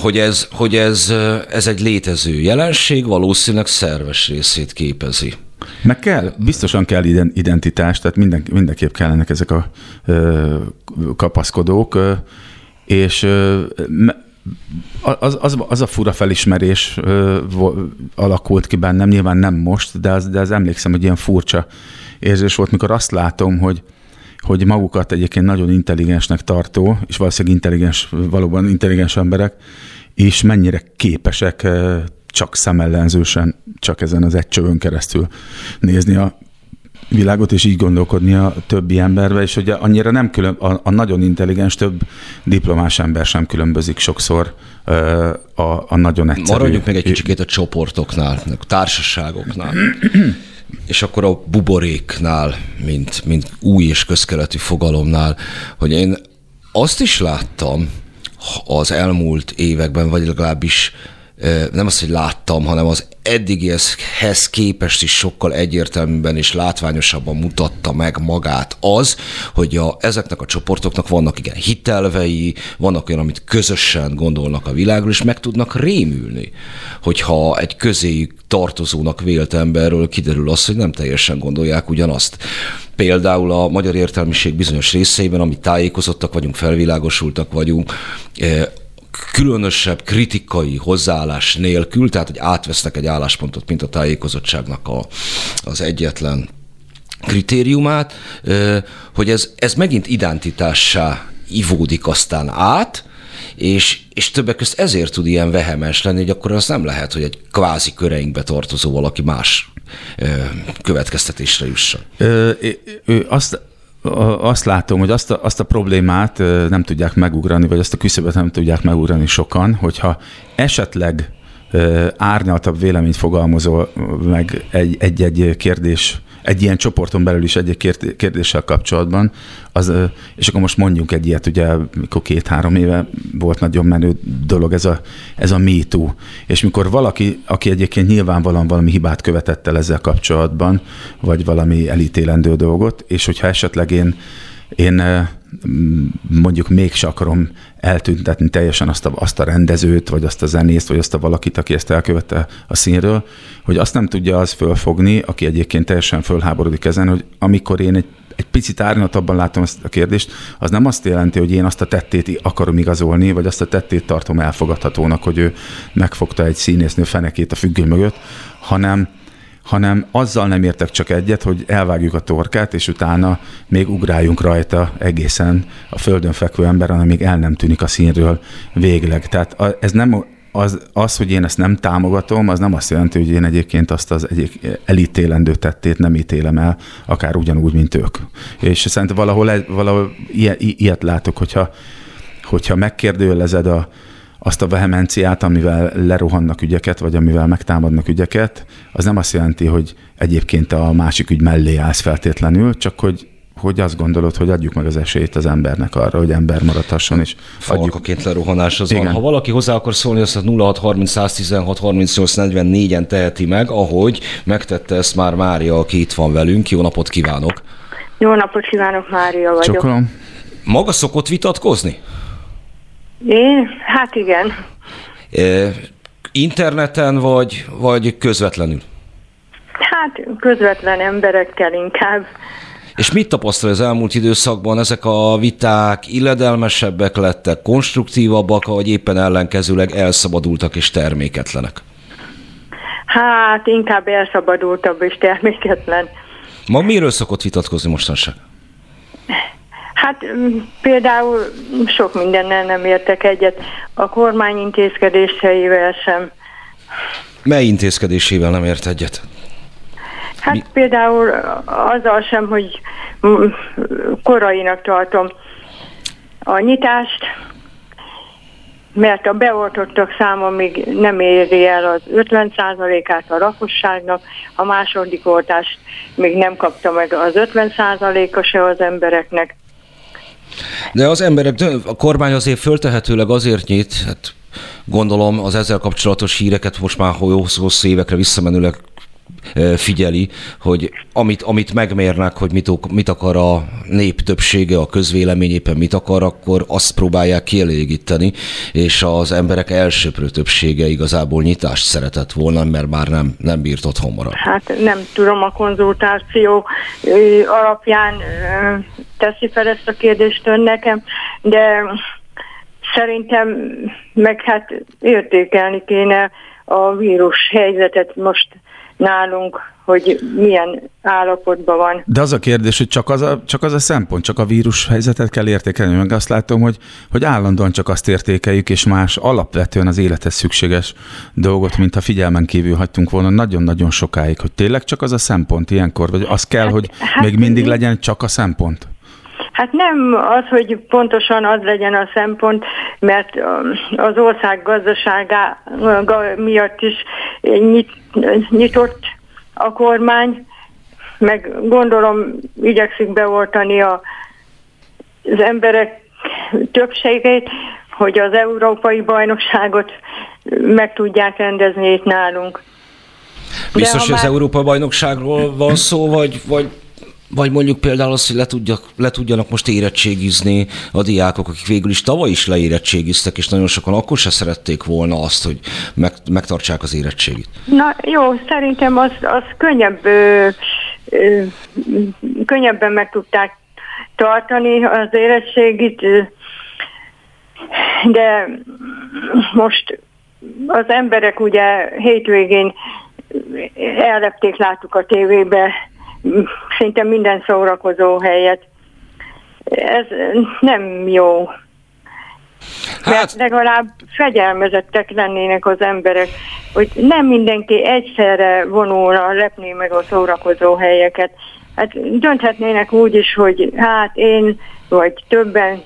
S2: Hogy ez, hogy ez, ez egy létező jelenség, valószínűleg szerves részét képezi.
S3: Meg kell, biztosan kell iden- identitás, tehát minden, mindenképp kellenek ezek a ö, kapaszkodók, ö, és ö, az, az, az a fura felismerés ö, alakult ki bennem, nyilván nem most, de az, de az emlékszem, hogy ilyen furcsa érzés volt, mikor azt látom, hogy hogy magukat egyébként nagyon intelligensnek tartó, és valószínűleg intelligens, valóban intelligens emberek, és mennyire képesek csak szemellenzősen, csak ezen az egy csövön keresztül nézni a világot, és így gondolkodni a többi emberbe, és hogy annyira nem külön, a, a nagyon intelligens, több diplomás ember sem különbözik sokszor a, a nagyon egyszerű.
S2: Maradjunk meg egy kicsikét a csoportoknál, a társaságoknál. És akkor a buboréknál, mint, mint új és közkeletű fogalomnál, hogy én azt is láttam az elmúlt években, vagy legalábbis nem azt, hogy láttam, hanem az eddigihez képest is sokkal egyértelműbben és látványosabban mutatta meg magát az, hogy a, ezeknek a csoportoknak vannak igen hitelvei, vannak olyan, amit közösen gondolnak a világról, és meg tudnak rémülni, hogyha egy közéjük tartozónak vélt emberről kiderül az, hogy nem teljesen gondolják ugyanazt. Például a magyar értelmiség bizonyos részeiben, ami tájékozottak vagyunk, felvilágosultak vagyunk, különösebb kritikai hozzáállás nélkül, tehát hogy átvesznek egy álláspontot, mint a tájékozottságnak a, az egyetlen kritériumát, hogy ez, ez megint identitássá ivódik aztán át, és, és többek között ezért tud ilyen vehemens lenni, hogy akkor az nem lehet, hogy egy kvázi köreinkbe tartozó valaki más következtetésre jusson.
S3: Ö, ö, azt, azt látom, hogy azt a, azt a problémát nem tudják megugrani, vagy azt a küszöbet nem tudják megugrani sokan, hogyha esetleg árnyaltabb véleményt fogalmazol meg egy- egy-egy kérdés, egy ilyen csoporton belül is kérdé- kérdéssel kapcsolatban, az, és akkor most mondjunk egy ilyet, ugye mikor két-három éve volt nagyon menő dolog ez a, ez a Me és mikor valaki, aki egyébként nyilvánvalóan valami hibát követett el ezzel kapcsolatban, vagy valami elítélendő dolgot, és hogyha esetleg én, én mondjuk mégse akarom eltüntetni teljesen azt a, azt a rendezőt, vagy azt a zenészt, vagy azt a valakit, aki ezt elkövette a színről, hogy azt nem tudja az fölfogni, aki egyébként teljesen fölháborodik ezen, hogy amikor én egy egy picit árnyaltabban látom ezt a kérdést, az nem azt jelenti, hogy én azt a tettét akarom igazolni, vagy azt a tettét tartom elfogadhatónak, hogy ő megfogta egy színésznő fenekét a függöny mögött, hanem hanem azzal nem értek csak egyet, hogy elvágjuk a torkát, és utána még ugráljunk rajta egészen a földön fekvő emberen, amíg el nem tűnik a színről végleg. Tehát ez nem az, az, hogy én ezt nem támogatom, az nem azt jelenti, hogy én egyébként azt az egyik elítélendő tettét nem ítélem el, akár ugyanúgy, mint ők. És szerintem valahol, valahol ilyet, ilyet látok, hogyha, hogyha megkérdőjelezed a, azt a vehemenciát, amivel lerohannak ügyeket, vagy amivel megtámadnak ügyeket, az nem azt jelenti, hogy egyébként a másik ügy mellé állsz feltétlenül, csak hogy hogy azt gondolod, hogy adjuk meg az esélyt az embernek arra, hogy ember maradhasson, és adjuk.
S2: Falkaként lerohanás az van.
S3: Igen.
S2: Ha valaki hozzá akar szólni, azt a 0630 116 38 44-en teheti meg, ahogy megtette ezt már Mária, aki itt van velünk. Jó napot kívánok!
S6: Jó napot kívánok, Mária vagyok.
S3: Csokolom.
S2: Maga szokott vitatkozni?
S6: Én? Hát igen.
S2: Interneten vagy, vagy közvetlenül?
S6: Hát közvetlen emberekkel inkább.
S2: És mit tapasztal az elmúlt időszakban? Ezek a viták illedelmesebbek lettek, konstruktívabbak, vagy éppen ellenkezőleg elszabadultak és terméketlenek?
S6: Hát inkább elszabadultabb és terméketlen.
S2: Ma miről szokott vitatkozni mostanság?
S6: Hát mm, például sok mindennel nem értek egyet. A kormány intézkedéseivel sem.
S2: Mely intézkedésével nem ért egyet?
S6: Hát
S2: Mi-
S6: például azzal sem, hogy mm, korainak tartom a nyitást, mert a beoltottak száma még nem éri el az 50%-át a lakosságnak, a második oltást még nem kapta meg az 50%-a se az embereknek.
S2: De az emberek, a kormány azért föltehetőleg azért nyit, hát gondolom az ezzel kapcsolatos híreket most már hosszú, évekre visszamenőleg figyeli, hogy amit, amit megmérnek, hogy mit, mit akar a nép többsége, a közvélemény éppen mit akar, akkor azt próbálják kielégíteni, és az emberek elsőprő többsége igazából nyitást szeretett volna, mert már nem, nem bírt otthon maradni.
S6: Hát nem tudom, a konzultáció alapján teszi fel ezt a kérdést nekem, de szerintem meg hát értékelni kéne a vírus helyzetet most nálunk, hogy milyen állapotban van.
S3: De az a kérdés, hogy csak az a, csak az a szempont, csak a vírus helyzetet kell értékelni. Meg azt látom, hogy, hogy állandóan csak azt értékeljük, és más alapvetően az élethez szükséges dolgot, mint ha figyelmen kívül hagytunk volna nagyon-nagyon sokáig, hogy tényleg csak az a szempont ilyenkor, vagy az kell, hogy
S6: hát
S3: még mindig
S6: mi-
S3: legyen csak a szempont?
S6: Hát nem az, hogy pontosan az legyen a szempont, mert um, az ország gazdasága ga- miatt is nyit, nyitott a kormány, meg gondolom igyekszik beoltani a, az emberek többségét, hogy az európai bajnokságot meg tudják rendezni itt nálunk.
S2: Biztos, hogy az
S6: már-
S2: Európa bajnokságról van szó, vagy, vagy, vagy mondjuk például az, hogy le, tudjak, le tudjanak most érettségizni a diákok, akik végül is tavaly is leérettségiztek, és nagyon sokan akkor se szerették volna azt, hogy meg, megtartsák az érettségit.
S6: Na jó, szerintem az, az könnyebb, ö, ö, könnyebben meg tudták tartani az érettségit, de most az emberek ugye hétvégén ellepték, láttuk a tévébe szinte minden szórakozó helyet. Ez nem jó. Mert
S2: Hát,
S6: legalább fegyelmezettek lennének az emberek, hogy nem mindenki egyszerre vonulna, lepné meg a szórakozó helyeket. Hát dönthetnének úgy is, hogy hát én vagy többen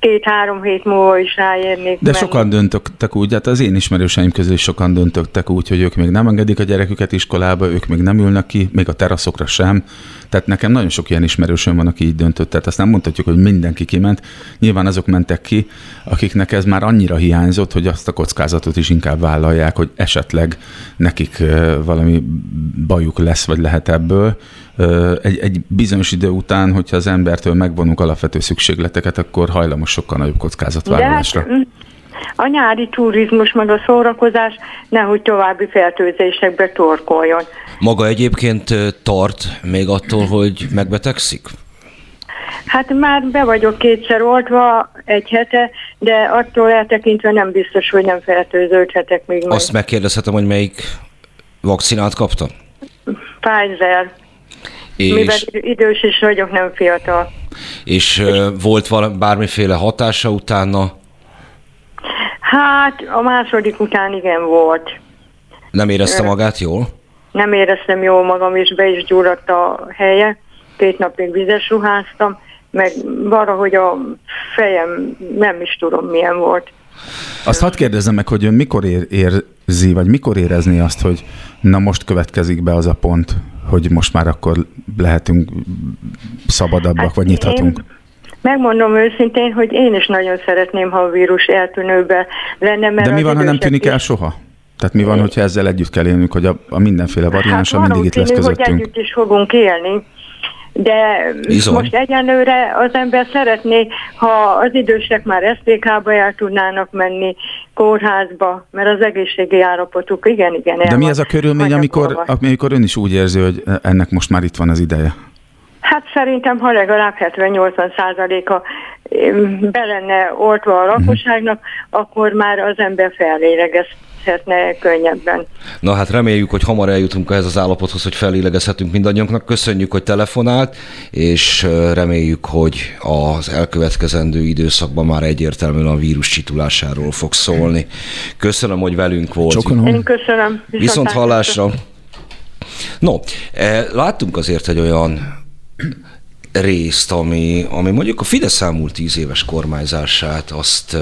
S6: két-három hét múlva is ráérnék
S3: De sokan döntöttek úgy, hát az én ismerőseim közül is sokan döntöttek úgy, hogy ők még nem engedik a gyereküket iskolába, ők még nem ülnek ki, még a teraszokra sem. Tehát nekem nagyon sok ilyen ismerősöm van, aki így döntött. Tehát azt nem mondhatjuk, hogy mindenki kiment. Nyilván azok mentek ki, akiknek ez már annyira hiányzott, hogy azt a kockázatot is inkább vállalják, hogy esetleg nekik valami bajuk lesz, vagy lehet ebből. Egy, egy bizonyos idő után, hogyha az embertől megvonunk alapvető szükségleteket, akkor hajlamos sokkal nagyobb kockázatvállalásra.
S6: De hát, mm, a nyári turizmus meg a szórakozás nehogy további fertőzésekbe torkoljon.
S2: maga egyébként tart még attól, hogy megbetegszik?
S6: Hát már be vagyok kétszer oltva egy hete, de attól eltekintve nem biztos, hogy nem fertőződhetek még meg.
S2: Azt megkérdezhetem, hogy melyik vakcinát kapta?
S6: Pfizer. Mivel
S2: És,
S6: idős is vagyok, nem fiatal.
S2: és volt vala, bármiféle hatása utána?
S6: Hát a második után igen volt.
S2: Nem érezte magát jól?
S6: Nem éreztem jól magam, és be is gyulladt a helye. Két napig vizes ruháztam, meg valahogy a fejem nem is tudom milyen volt.
S3: Azt hadd kérdezzem meg, hogy ön mikor ér, érzi, vagy mikor érezni azt, hogy na most következik be az a pont, hogy most már akkor lehetünk szabadabbak, vagy nyithatunk?
S6: Hát Én megmondom őszintén, hogy én is nagyon szeretném, ha a vírus eltűnőbe lenne. Mert
S3: De mi van, ha nem tűnik el soha? Tehát mi van, hogyha ezzel együtt kell élnünk, hogy a, a mindenféle variánsa
S6: hát
S3: mindig itt lesz
S6: valószínű, hogy
S3: közöttünk?
S6: együtt is fogunk élni. De
S2: Bizony.
S6: most egyenlőre az ember szeretné, ha az idősek már SZTK-ba el tudnának menni, kórházba, mert az egészségi állapotuk igen, igen.
S3: De mi ez a körülmény, amikor, amikor ön is úgy érzi, hogy ennek most már itt van az ideje?
S6: Hát szerintem, ha legalább 70-80 százaléka be lenne oltva a lakosságnak, akkor már az ember fellélegezhetne könnyebben.
S2: Na hát reméljük, hogy hamar eljutunk ehhez az állapothoz, hogy felélegezhetünk mindannyiunknak. Köszönjük, hogy telefonált, és reméljük, hogy az elkövetkezendő időszakban már egyértelműen a vírus csitulásáról fog szólni. Köszönöm, hogy velünk volt.
S3: Csokolom.
S6: Én köszönöm.
S2: Viszont hallásra. No, eh, láttunk azért egy olyan részt, ami, ami mondjuk a Fidesz elmúlt tíz éves kormányzását azt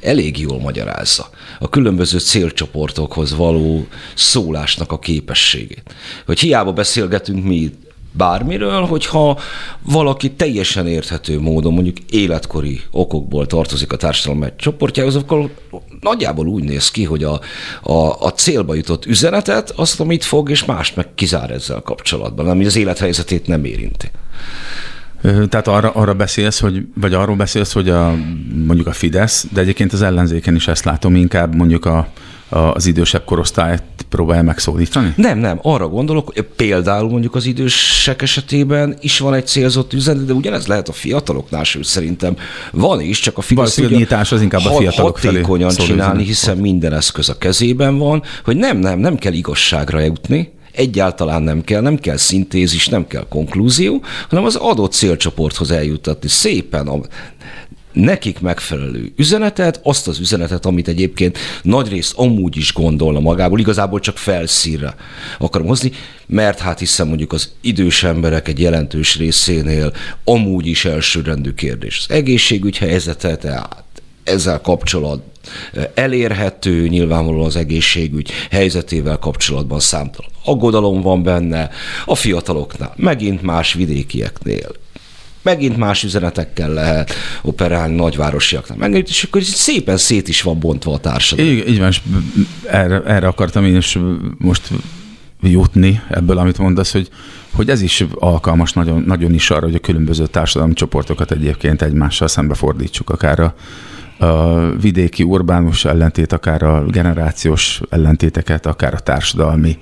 S2: elég jól magyarázza. A különböző célcsoportokhoz való szólásnak a képességét. Hogy hiába beszélgetünk mi bármiről, hogyha valaki teljesen érthető módon, mondjuk életkori okokból tartozik a társadalom egy csoportjához, akkor nagyjából úgy néz ki, hogy a, a, a célba jutott üzenetet, azt, amit fog, és mást meg kizár ezzel kapcsolatban, ami az élethelyzetét nem érinti.
S3: Tehát arra, arra beszélsz, hogy, vagy arról beszélsz, hogy a, mondjuk a Fidesz, de egyébként az ellenzéken is ezt látom, inkább mondjuk a, az idősebb korosztályt próbálja megszólítani?
S2: Nem, nem, arra gondolok, hogy például mondjuk az idősek esetében is van egy célzott üzenet, de ugyanez lehet a fiataloknál, sőt szerintem van is, csak a Fidesz
S3: a nyitás az inkább a fiatalok felé
S2: hatékonyan
S3: szól
S2: csinálni, hiszen minden eszköz a kezében van, hogy nem, nem, nem kell igazságra jutni, egyáltalán nem kell, nem kell szintézis, nem kell konklúzió, hanem az adott célcsoporthoz eljuttatni szépen a nekik megfelelő üzenetet, azt az üzenetet, amit egyébként nagyrészt amúgy is gondolna magából, igazából csak felszínre akarom hozni, mert hát hiszen mondjuk az idős emberek egy jelentős részénél amúgy is elsőrendű kérdés. Az egészségügy helyzete, tehát ezzel kapcsolat elérhető, nyilvánvalóan az egészségügy helyzetével kapcsolatban számtalan aggodalom van benne, a fiataloknál, megint más vidékieknél megint más üzenetekkel lehet operálni nagyvárosiaknál. Megint, és akkor szépen szét is van bontva a társadalom.
S3: Így, így van, és erre, erre akartam én is most jutni ebből, amit mondasz, hogy, hogy ez is alkalmas nagyon, nagyon is arra, hogy a különböző társadalmi csoportokat egyébként egymással szembefordítsuk, akár a, a vidéki urbánus ellentét, akár a generációs ellentéteket, akár a társadalmi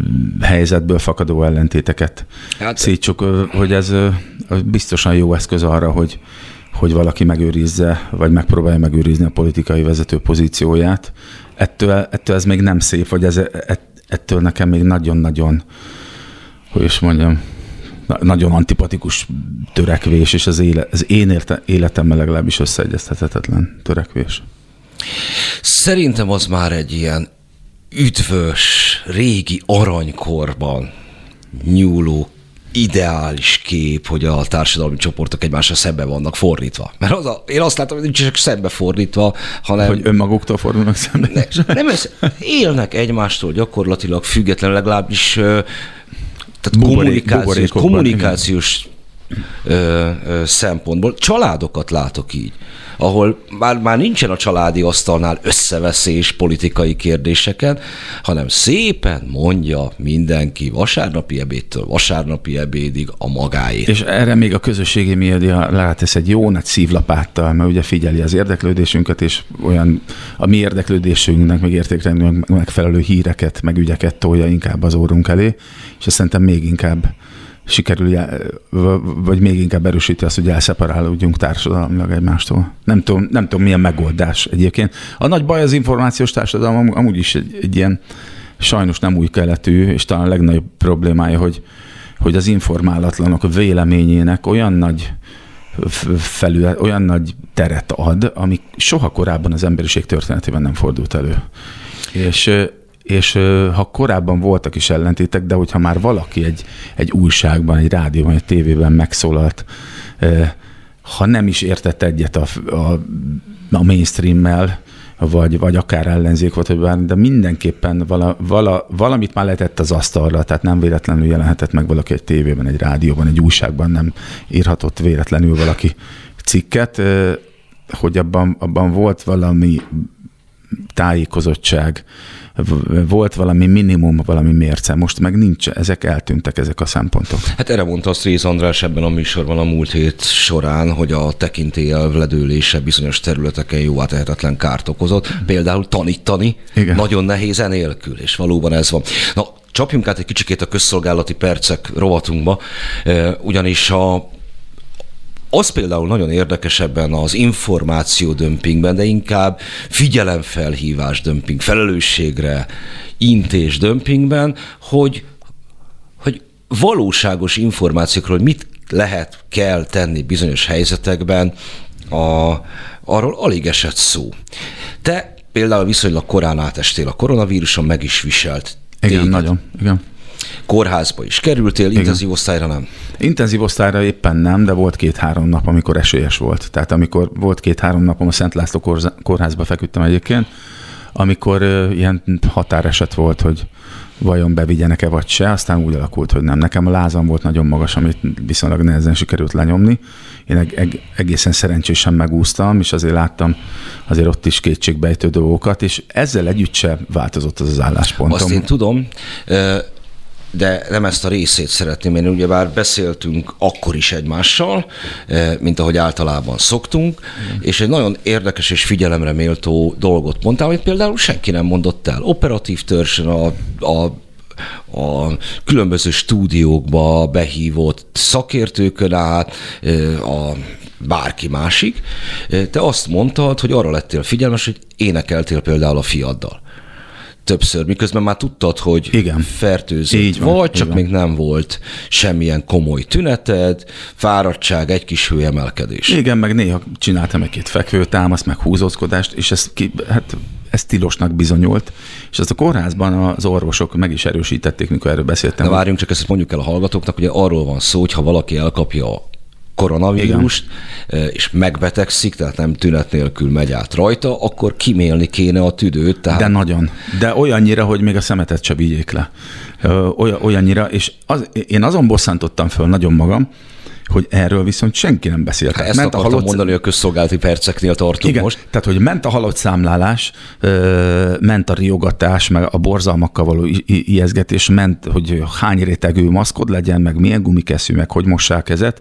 S3: mm, helyzetből fakadó ellentéteket
S2: Hát-
S3: szítsuk, hogy ez biztosan jó eszköz arra, hogy, hogy valaki megőrizze, vagy megpróbálja megőrizni a politikai vezető pozícióját. Ettől, ettől ez még nem szép, vagy ez, ett- ettől nekem még nagyon-nagyon, hogy is mondjam, nagyon antipatikus törekvés, és az, éle, az én érte, életemmel legalábbis összeegyeztethetetlen törekvés.
S2: Szerintem az már egy ilyen üdvös, régi aranykorban nyúló ideális kép, hogy a társadalmi csoportok egymással szembe vannak fordítva. Mert az a, én azt látom, hogy nincs csak szembe fordítva, hanem...
S3: Hogy önmaguktól fordulnak szembe.
S2: Ne, nem ez, élnek egymástól gyakorlatilag függetlenül legalábbis tehát
S3: Buborék-
S2: kommunikációs, kommunikációs ö, ö, szempontból. Családokat látok így, ahol már, már nincsen a családi asztalnál összeveszés politikai kérdéseken, hanem szépen mondja mindenki vasárnapi ebédtől vasárnapi ebédig a magáét.
S3: És erre még a közösségi média rátesz egy jó nagy szívlapáttal, mert ugye figyeli az érdeklődésünket, és olyan a mi érdeklődésünknek, meg értékrendünk megfelelő híreket, meg ügyeket tolja inkább az órunk elé, és ezt szerintem még inkább sikerül, vagy még inkább erősíti azt, hogy elszeparálódjunk társadalmilag egymástól. Nem tudom, nem tudom, milyen megoldás egyébként. A nagy baj az információs társadalom am- amúgy is egy, egy ilyen sajnos nem új keletű, és talán a legnagyobb problémája, hogy, hogy az informálatlanok véleményének olyan nagy f- felület, olyan nagy teret ad, ami soha korábban az emberiség történetében nem fordult elő. És, és ha korábban voltak is ellentétek, de hogyha már valaki egy, egy újságban, egy rádióban, egy tévében megszólalt, ha nem is értett egyet a, a, a mainstreammel, vagy, vagy akár ellenzék volt, vagy de mindenképpen vala, vala, valamit már letett az asztalra, tehát nem véletlenül jelenhetett meg valaki egy tévében, egy rádióban, egy újságban, nem írhatott véletlenül valaki cikket, hogy abban, abban volt valami tájékozottság, volt valami minimum, valami mérce. Most meg nincs, ezek eltűntek, ezek a szempontok.
S2: Hát erre mondta azt Réz András ebben a műsorban a múlt hét során, hogy a tekintélyelv ledőlése bizonyos területeken jó tehetetlen kárt okozott. Például tanítani
S3: Igen.
S2: nagyon nehéz enélkül, és valóban ez van. Na, csapjunk át egy kicsikét a közszolgálati percek rovatunkba, ugyanis a az például nagyon érdekes ebben az információ dömpingben, de inkább figyelemfelhívás dömping, felelősségre intés dömpingben, hogy, hogy valóságos információkról, hogy mit lehet, kell tenni bizonyos helyzetekben, a, arról alig esett szó. Te például viszonylag korán átestél a koronavíruson, meg is viselt.
S3: Igen,
S2: téged.
S3: nagyon. Igen.
S2: Kórházba is kerültél, Igen. intenzív osztályra nem?
S3: Intenzív osztályra éppen nem, de volt két-három nap, amikor esélyes volt. Tehát amikor volt két-három napom, a Szent László kórházba feküdtem egyébként, amikor ilyen határeset volt, hogy vajon bevigyenek-e vagy se, aztán úgy alakult, hogy nem. Nekem a lázam volt nagyon magas, amit viszonylag nehezen sikerült lenyomni. Én eg- eg- egészen szerencsésen megúsztam, és azért láttam azért ott is kétségbejtő dolgokat, és ezzel együtt se változott az az álláspontom.
S2: Azt én tudom, de nem ezt a részét szeretném, én ugyebár beszéltünk akkor is egymással, eh, mint ahogy általában szoktunk, és egy nagyon érdekes és figyelemre méltó dolgot mondtál, hogy például senki nem mondott el. Operatív törzsön a, a a különböző stúdiókba behívott szakértőkön át, eh, a bárki másik. Eh, Te azt mondtad, hogy arra lettél figyelmes, hogy énekeltél például a fiaddal. Többször, miközben már tudtad, hogy
S3: Igen.
S2: fertőzött
S3: Így van,
S2: vagy,
S3: így
S2: csak
S3: van.
S2: még nem volt semmilyen komoly tüneted, fáradtság, egy kis hőemelkedés.
S3: Igen, meg néha csináltam egy-két fekvőtámaszt, meg húzózkodást, és ez, ki, hát, ez tilosnak bizonyult. És ezt a kórházban az orvosok meg is erősítették, mikor erről beszéltem.
S2: De várjunk csak, ezt mondjuk el a hallgatóknak, ugye arról van szó, hogy ha valaki elkapja a koronavírust, eh, és megbetegszik, tehát nem tünet nélkül megy át rajta, akkor kimélni kéne a tüdőt. Tehát
S3: De nagyon. De olyannyira, hogy még a szemetet se vigyék le. Olyan, olyannyira, és az, én azon bosszantottam föl nagyon magam, hogy erről viszont senki nem beszélt.
S2: Hát ezt ment akartam
S3: halott-
S2: mondani, hogy a közszolgálati perceknél tartunk
S3: Igen,
S2: most.
S3: tehát hogy ment a halott számlálás, ment a riogatás, meg a borzalmakkal való ijeszgetés, ment, hogy hány rétegű maszkod legyen, meg milyen gumikeszű, meg hogy mossák kezet,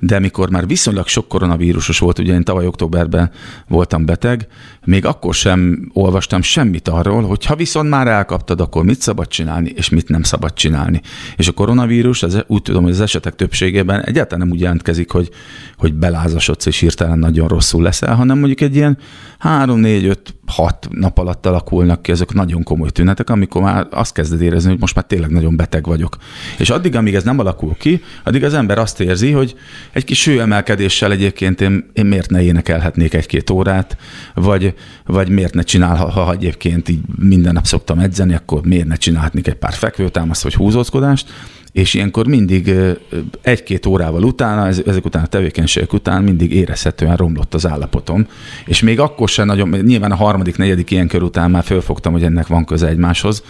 S3: de mikor már viszonylag sok koronavírusos volt, ugye én tavaly októberben voltam beteg, még akkor sem olvastam semmit arról, hogy ha viszont már elkaptad, akkor mit szabad csinálni, és mit nem szabad csinálni. És a koronavírus, ez, úgy tudom, hogy az esetek többségében egyáltalán nem úgy jelentkezik, hogy, hogy belázasodsz és hirtelen nagyon rosszul leszel, hanem mondjuk egy ilyen 3, 4, 5, 6 nap alatt alakulnak ki ezek nagyon komoly tünetek, amikor már azt kezded érezni, hogy most már tényleg nagyon beteg vagyok. És addig, amíg ez nem alakul ki, addig az ember azt érzi, hogy egy kis hőemelkedéssel egyébként én, én miért ne énekelhetnék egy-két órát, vagy, vagy miért ne csinál, ha, ha egyébként így minden nap szoktam edzeni, akkor miért ne csinálhatnék egy pár fekvőtámaszt vagy húzózkodást, és ilyenkor mindig egy-két órával utána, ez- ezek után a tevékenységek után mindig érezhetően romlott az állapotom. És még akkor sem nagyon, nyilván a harmadik, negyedik ilyen kör után már fölfogtam, hogy ennek van köze egymáshoz,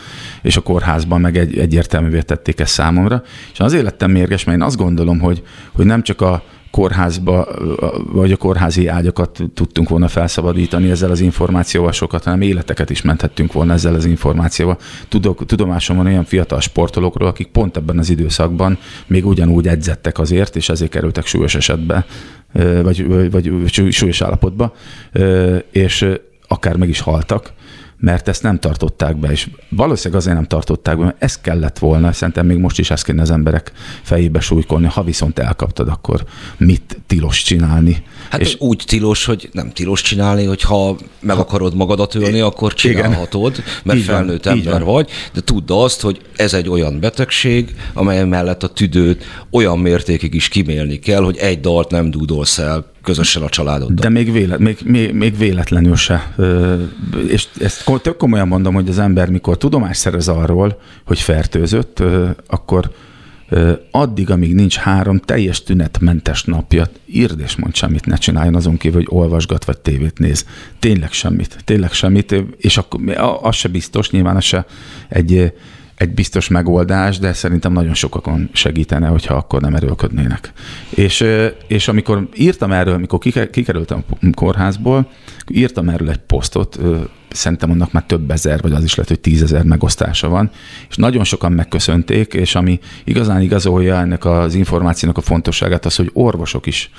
S3: és a kórházban meg egy, egyértelművé tették ezt számomra. És azért lettem mérges, mert én azt gondolom, hogy, hogy nem csak a kórházba, vagy a kórházi ágyakat tudtunk volna felszabadítani ezzel az információval sokat, hanem életeket is menthettünk volna ezzel az információval. Tudok, tudomásom van olyan fiatal sportolókról, akik pont ebben az időszakban még ugyanúgy edzettek azért, és ezért kerültek súlyos esetbe, vagy, vagy, vagy súly- súlyos állapotba, és akár meg is haltak mert ezt nem tartották be, és valószínűleg azért nem tartották be, mert ez kellett volna, szerintem még most is ezt kéne az emberek fejébe súlykolni, ha viszont elkaptad, akkor mit tilos csinálni.
S2: Hát
S3: és
S2: úgy tilos, hogy nem tilos csinálni, hogy ha meg akarod magadat ölni, akkor
S3: Igen.
S2: csinálhatod, mert
S3: Így
S2: felnőtt ember
S3: van.
S2: vagy, de tudd azt, hogy ez egy olyan betegség, amely mellett a tüdőt olyan mértékig is kimélni kell, hogy egy dalt nem dúdolsz el közösen a családoddal.
S3: De még, véle, még, még, még véletlenül se. És ezt tök komolyan mondom, hogy az ember, mikor tudomást szerez arról, hogy fertőzött, akkor addig, amíg nincs három teljes tünetmentes napja, írd és mondd semmit, ne csináljon azon kívül, hogy olvasgat vagy tévét néz. Tényleg semmit, tényleg semmit, és akkor az se biztos, nyilván az se egy, egy biztos megoldás, de szerintem nagyon sokakon segítene, hogyha akkor nem erőlködnének. És, és amikor írtam erről, amikor kike- kikerültem a kórházból, írtam erről egy posztot, szerintem annak már több ezer, vagy az is lehet, hogy tízezer megosztása van, és nagyon sokan megköszönték, és ami igazán igazolja ennek az információnak a fontosságát, az, hogy orvosok is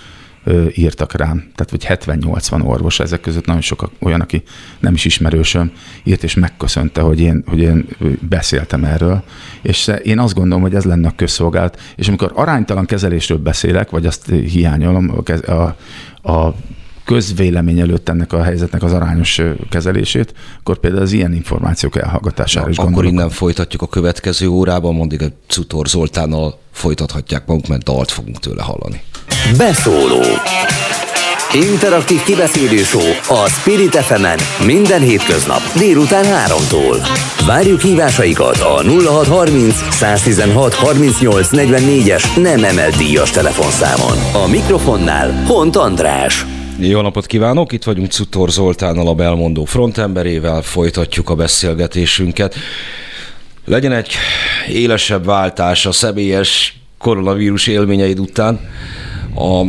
S3: írtak rám. Tehát vagy 70-80 orvos, ezek között nagyon sok olyan, aki nem is ismerősöm, írt és megköszönte, hogy én, hogy én beszéltem erről. És én azt gondolom, hogy ez lenne a közszolgálat. És amikor aránytalan kezelésről beszélek, vagy azt hiányolom a, a, közvélemény előtt ennek a helyzetnek az arányos kezelését, akkor például az ilyen információk elhallgatására is
S2: Akkor
S3: gondolok.
S2: innen folytatjuk a következő órában, mondjuk a Cutor Zoltánnal folytathatják maguk, mert dalt fogunk tőle hallani.
S1: Beszóló Interaktív kibeszélő a Spirit fm minden hétköznap délután 3-tól. Várjuk hívásaikat a 0630 116 38 44-es nem emelt díjas telefonszámon. A mikrofonnál Hont András.
S2: Jó napot kívánok, itt vagyunk Cutor Zoltánnal, a Belmondó frontemberével, folytatjuk a beszélgetésünket. Legyen egy élesebb váltás a személyes koronavírus élményeid után. A,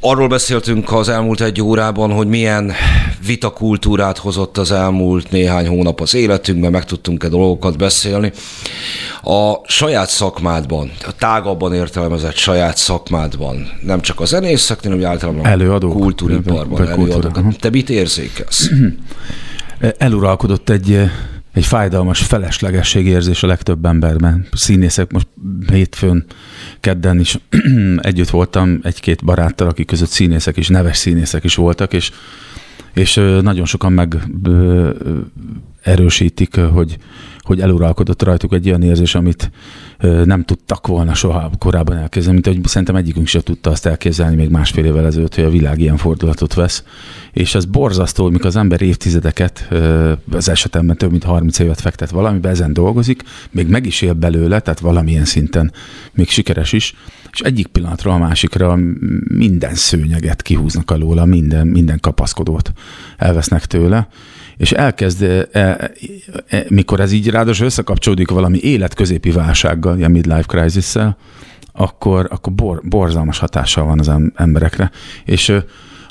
S2: arról beszéltünk az elmúlt egy órában, hogy milyen vitakultúrát hozott az elmúlt néhány hónap az életünkben, meg tudtunk-e dolgokat beszélni. A saját szakmádban, a tágabban értelmezett saját szakmádban, nem csak a zenészeknél, hanem általában a
S3: Előadók,
S2: kultúriparban,
S3: vagy kultúra,
S2: előadók. Te mit érzékelsz?
S3: eluralkodott egy, egy fájdalmas feleslegességérzés a legtöbb emberben. Színészek most hétfőn, kedden is együtt voltam egy-két baráttal, akik között színészek is, neves színészek is voltak, és, és nagyon sokan meg erősítik, hogy, hogy eluralkodott rajtuk egy olyan érzés, amit nem tudtak volna soha korábban elképzelni, mint hogy szerintem egyikünk sem tudta azt elképzelni még másfél évvel ezelőtt, hogy a világ ilyen fordulatot vesz. És ez borzasztó, mikor az ember évtizedeket, az esetemben több mint 30 évet fektet valamiben, ezen dolgozik, még meg is él belőle, tehát valamilyen szinten még sikeres is, és egyik pillanatról a másikra minden szőnyeget kihúznak alóla, minden, minden kapaszkodót elvesznek tőle, és elkezd, e, e, e, mikor ez így ráadásul összekapcsolódik valami életközépi válsággal, ilyen midlife crisis akkor, akkor bor, borzalmas hatással van az em- emberekre. És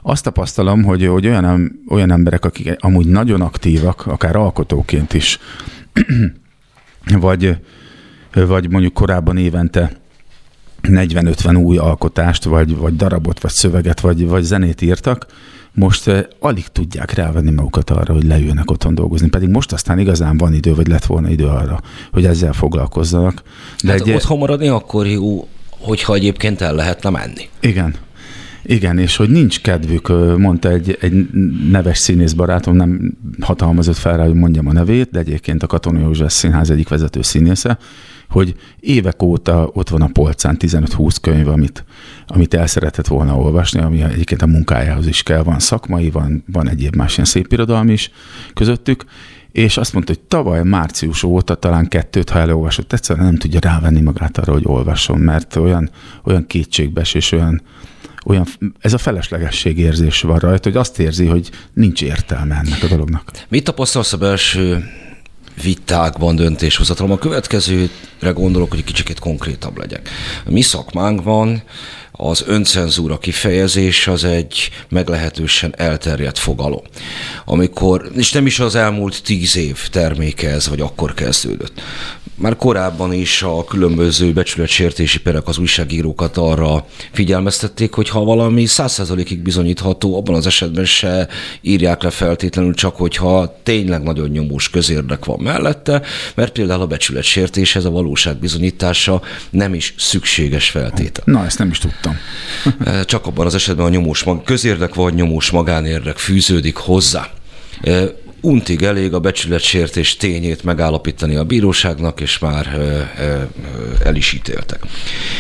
S3: azt tapasztalom, hogy, hogy olyan, olyan emberek, akik amúgy nagyon aktívak, akár alkotóként is, vagy, vagy mondjuk korábban évente 40-50 új alkotást, vagy, vagy darabot, vagy szöveget, vagy, vagy zenét írtak, most eh, alig tudják rávenni magukat arra, hogy leüljenek otthon dolgozni. Pedig most aztán igazán van idő, vagy lett volna idő arra, hogy ezzel foglalkozzanak.
S2: De hát egy... otthon maradni akkor jó, hogyha egyébként el lehetne menni.
S3: Igen. Igen, és hogy nincs kedvük, mondta egy, egy neves színész barátom, nem hatalmazott fel rá, hogy mondjam a nevét, de egyébként a Katona József Színház egyik vezető színésze, hogy évek óta ott van a polcán 15-20 könyv, amit, amit el szeretett volna olvasni, ami egyébként a munkájához is kell. Van szakmai, van, van egyéb más ilyen szép irodalmi is közöttük, és azt mondta, hogy tavaly március óta talán kettőt, ha elolvasott, egyszerűen nem tudja rávenni magát arra, hogy olvasson, mert olyan, olyan kétségbes és olyan, olyan, ez a feleslegesség érzés van rajta, hogy azt érzi, hogy nincs értelme ennek a dolognak.
S2: Mit tapasztalsz a belső vitákban, döntéshozatalom? A következőre gondolok, hogy kicsit konkrétabb legyek. A mi szakmánkban az öncenzúra kifejezés az egy meglehetősen elterjedt fogalom. Amikor, és nem is az elmúlt tíz év terméke ez, vagy akkor kezdődött. Már korábban is a különböző becsületsértési perek az újságírókat arra figyelmeztették, hogy ha valami százszerzalékig bizonyítható, abban az esetben se írják le feltétlenül csak, hogyha tényleg nagyon nyomós közérdek van mellette, mert például a becsületsértéshez a valóság bizonyítása nem is szükséges feltétel.
S3: Na, ezt nem is tudtam.
S2: Csak abban az esetben a nyomós mag- közérdek vagy nyomós magánérdek fűződik hozzá. Untig elég a becsületsértés tényét megállapítani a bíróságnak, és már el is ítéltek.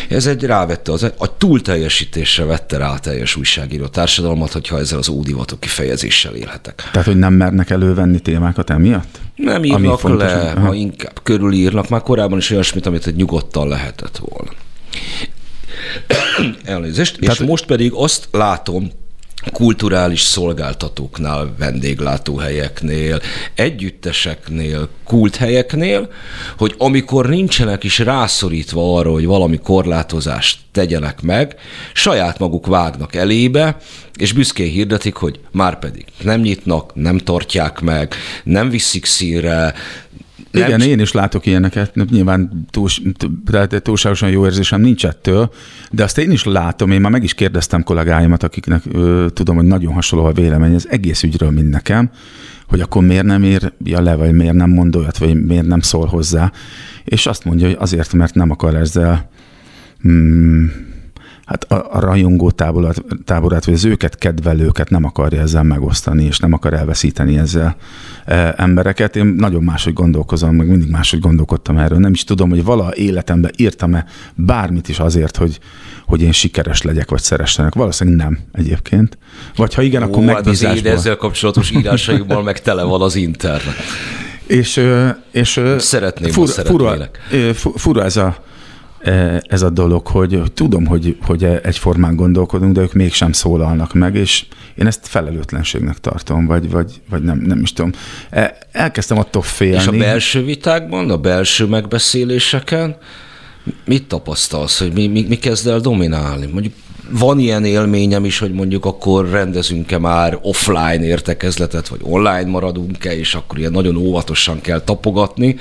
S2: Ez egy rávette, az, a túlteljesítésre vette rá a teljes újságíró társadalmat, hogyha ezzel az ódivatú kifejezéssel élhetek.
S3: Tehát, hogy nem mernek elővenni témákat emiatt?
S2: Nem
S3: Ami
S2: írnak
S3: fontos,
S2: le,
S3: aha.
S2: ha inkább körülírnak, már korábban is olyasmit, amit egy nyugodtan lehetett volna. Elnézést.
S3: Tehát-
S2: és most pedig azt látom, kulturális szolgáltatóknál, vendéglátóhelyeknél, együtteseknél, kulthelyeknél, hogy amikor nincsenek is rászorítva arra, hogy valami korlátozást tegyenek meg, saját maguk vágnak elébe, és büszkén hirdetik, hogy már pedig nem nyitnak, nem tartják meg, nem viszik színre,
S3: Igen,
S2: Nem-
S3: én is látok ilyeneket. Nyilván túl, tehát túlságosan jó érzésem nincs ettől, de azt én is látom, én már meg is kérdeztem kollégáimat, akiknek ö, tudom, hogy nagyon hasonló a vélemény az egész ügyről, mint nekem, hogy akkor miért nem írja le, vagy miért nem mond olyat, vagy miért nem szól hozzá. És azt mondja, hogy azért, mert nem akar ezzel mm, hát a, a rajongó táborát, táborát, vagy az őket kedvelőket nem akarja ezzel megosztani, és nem akar elveszíteni ezzel e, embereket. Én nagyon máshogy gondolkozom, meg mindig máshogy gondolkodtam erről. Nem is tudom, hogy vala életemben írtam-e bármit is azért, hogy, hogy én sikeres legyek, vagy szeressenek. Valószínűleg nem egyébként. Vagy ha igen, akkor
S2: Ó, hát az én
S3: megbízásból.
S2: ezzel kapcsolatos írásaimmal meg tele van az internet.
S3: És, és
S2: Szeretném,
S3: fura, fura, fura ez a, ez a dolog, hogy tudom, hogy, hogy egyformán gondolkodunk, de ők mégsem szólalnak meg, és én ezt felelőtlenségnek tartom, vagy, vagy, vagy nem, nem is tudom. E, Elkezdtem attól félni.
S2: És a belső vitákban, a belső megbeszéléseken mit tapasztalsz, hogy mi, mi, mi kezd el dominálni? Mondjuk van ilyen élményem is, hogy mondjuk akkor rendezünk-e már offline értekezletet, vagy online maradunk-e, és akkor ilyen nagyon óvatosan kell tapogatni.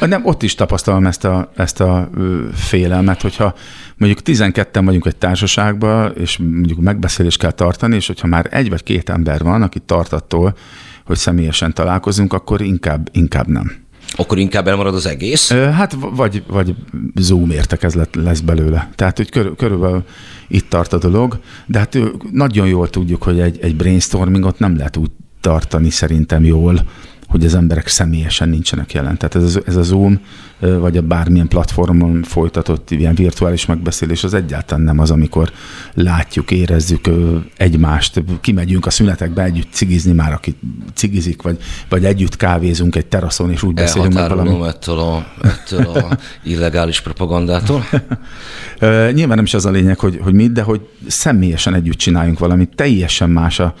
S3: Nem, ott is tapasztalom ezt a, ezt a félelmet, hogyha mondjuk 12-en vagyunk egy társaságban, és mondjuk megbeszélést kell tartani, és hogyha már egy vagy két ember van, aki tart attól, hogy személyesen találkozunk, akkor inkább, inkább nem.
S2: Akkor inkább elmarad az egész.
S3: Hát vagy, vagy Zoom értekezlet lesz belőle. Tehát, hogy körül, körülbelül itt tart a dolog, de hát nagyon jól tudjuk, hogy egy, egy brainstormingot nem lehet úgy tartani szerintem jól, hogy az emberek személyesen nincsenek jelen. Tehát ez, ez a Zoom, vagy a bármilyen platformon folytatott ilyen virtuális megbeszélés, az egyáltalán nem az, amikor látjuk, érezzük egymást, kimegyünk a szünetekbe együtt cigizni már, aki cigizik, vagy, vagy együtt kávézunk egy teraszon, és úgy beszélünk meg valami.
S2: Ettől a, ettől a illegális propagandától.
S3: Nyilván nem is az a lényeg, hogy, hogy mit, de hogy személyesen együtt csináljunk valamit. Teljesen más, a,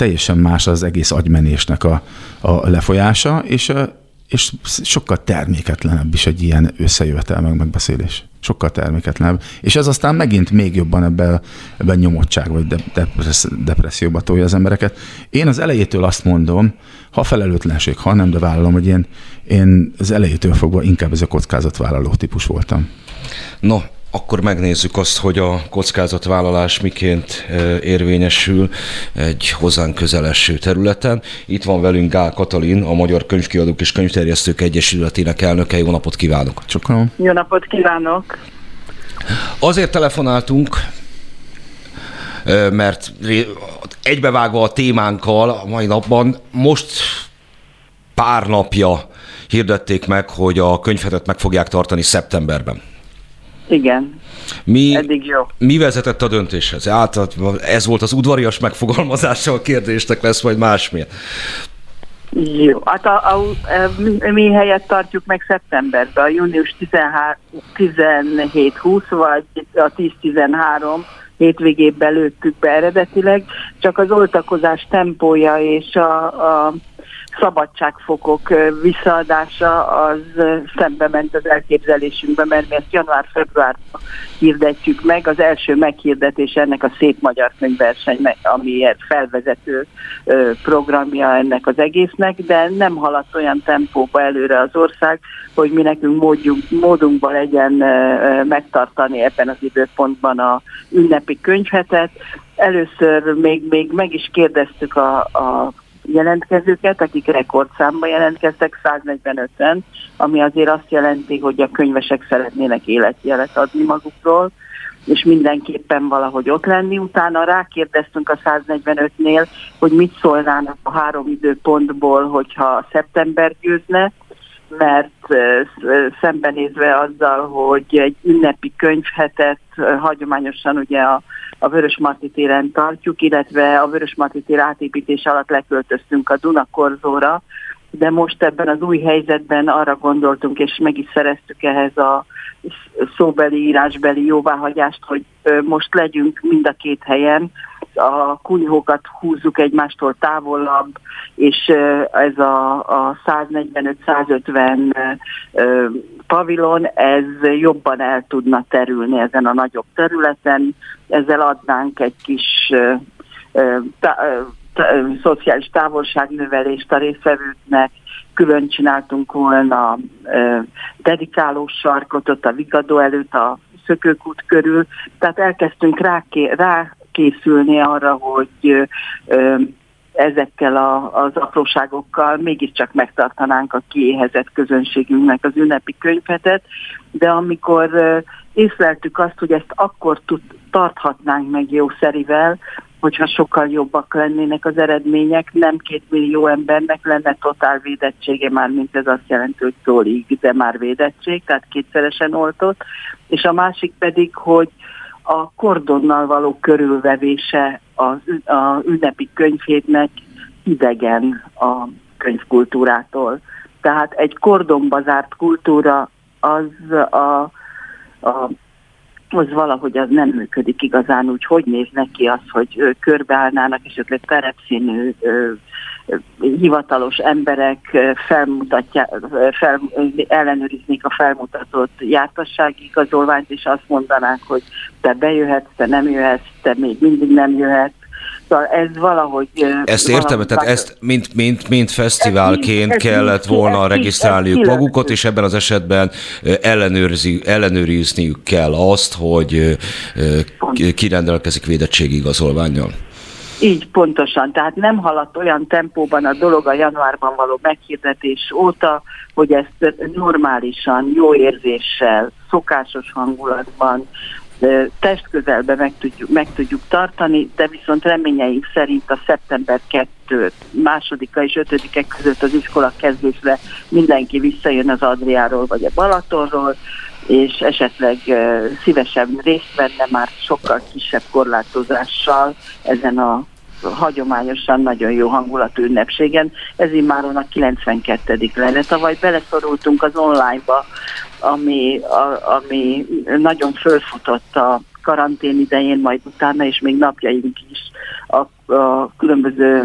S3: teljesen más az egész agymenésnek a, a lefolyása, és, és sokkal terméketlenebb is egy ilyen összejövetel meg megbeszélés. Sokkal terméketlenebb. És ez aztán megint még jobban ebben, ebben nyomottság vagy de- depressz, depresszióba tolja az embereket. Én az elejétől azt mondom, ha felelőtlenség, ha nem, de vállalom, hogy én, én az elejétől fogva inkább ez a kockázatvállaló típus voltam.
S2: No, akkor megnézzük azt, hogy a kockázatvállalás miként ö, érvényesül egy hozzánk közeleső területen. Itt van velünk Gál Katalin, a Magyar Könyvkiadók és Könyvterjesztők Egyesületének elnöke. Jó napot kívánok!
S3: Csokolom.
S7: Jó napot kívánok!
S2: Azért telefonáltunk, ö, mert egybevágva a témánkkal a mai napban most pár napja hirdették meg, hogy a könyvhetet meg fogják tartani szeptemberben.
S7: Igen,
S2: Mi,
S7: eddig jó.
S2: mi vezetett a döntéshez? Általában ez volt az udvarias megfogalmazása a kérdésnek, lesz majd másmilyen.
S7: Jó, hát a, a, a, mi- mi helyet tartjuk meg szeptemberben, a június 17-20 vagy a 10-13 hétvégében lőttük be eredetileg, csak az oltakozás tempója és a, a szabadságfokok visszaadása az szembe ment az elképzelésünkbe, mert mi ezt január-februárban hirdetjük meg. Az első meghirdetés ennek a Szép Magyar Könyvverseny, amiért felvezető programja ennek az egésznek, de nem haladt olyan tempóba előre az ország, hogy mi nekünk módjunk, módunkban legyen megtartani ebben az időpontban a ünnepi könyvhetet. Először még, még meg is kérdeztük a, a jelentkezőket, akik rekordszámban jelentkeztek, 145-en, ami azért azt jelenti, hogy a könyvesek szeretnének életjelet adni magukról, és mindenképpen valahogy ott lenni. Utána rákérdeztünk a 145-nél, hogy mit szólnának a három időpontból, hogyha szeptember győzne, mert szembenézve azzal, hogy egy ünnepi könyvhetet hagyományosan ugye a, a Vörösmarty téren tartjuk, illetve a Vörösmarty tér átépítés alatt leköltöztünk a Dunakorzóra, de most ebben az új helyzetben arra gondoltunk, és meg is szereztük ehhez a sz- szóbeli, írásbeli jóváhagyást, hogy most legyünk mind a két helyen, a kunyhókat húzzuk egymástól távolabb, és ez a, a 145-150 ö, pavilon, ez jobban el tudna terülni ezen a nagyobb területen, ezzel adnánk egy kis szociális távolságnövelést a résztvevőknek, külön csináltunk volna ö, dedikálós sarkot ott a Vigadó előtt a Szökőkút körül, tehát elkezdtünk ráké, rákészülni arra, hogy ezekkel a, az apróságokkal mégiscsak megtartanánk a kiéhezett közönségünknek az ünnepi könyvetet, de amikor észleltük azt, hogy ezt akkor tud, tarthatnánk meg jószerivel, hogyha sokkal jobbak lennének az eredmények, nem két millió embernek lenne totál védettsége, már mint ez azt jelenti, hogy szólig, de már védettség, tehát kétszeresen oltott, és a másik pedig, hogy a kordonnal való körülvevése az, a ünnepi könyvhétnek idegen a könyvkultúrától. Tehát egy kordonba zárt kultúra az a, a az valahogy az nem működik igazán úgy, hogy néz neki az, hogy körbeállnának esetleg terepszínű hivatalos emberek felmutatják, fel, ellenőriznék a felmutatott jártassági igazolványt, és azt mondanák, hogy te bejöhetsz, te nem jöhetsz, te még mindig nem jöhetsz. Szóval ez valahogy...
S2: Ezt értem, tehát ezt mint, mint, mint fesztiválként
S7: Ez ez
S2: kellett
S7: így-
S2: volna
S7: ez
S2: regisztrálniuk
S7: ez
S2: magukat, és ebben az esetben ellenőrzi, ellenőrizniük kell azt, hogy ö, ö, ki- ki rendelkezik védettségi igazolványjal.
S7: Így pontosan, tehát nem haladt olyan tempóban a dolog a januárban való meghirdetés óta, hogy ezt normálisan, jó érzéssel, szokásos hangulatban, ö, testközelbe meg tudjuk, meg tudjuk tartani, de viszont reményeink szerint a szeptember 2 másodika és ötödike között az iskola kezdésre mindenki visszajön az Adriáról vagy a Balatonról, és esetleg szívesen részt venne már sokkal kisebb korlátozással ezen a hagyományosan nagyon jó hangulatú ünnepségen. Ez immáron a 92. lenne. Tavaly beleszorultunk az online-ba, ami, a, ami nagyon fölfutott a karantén idején, majd utána, és még napjaink is a, a különböző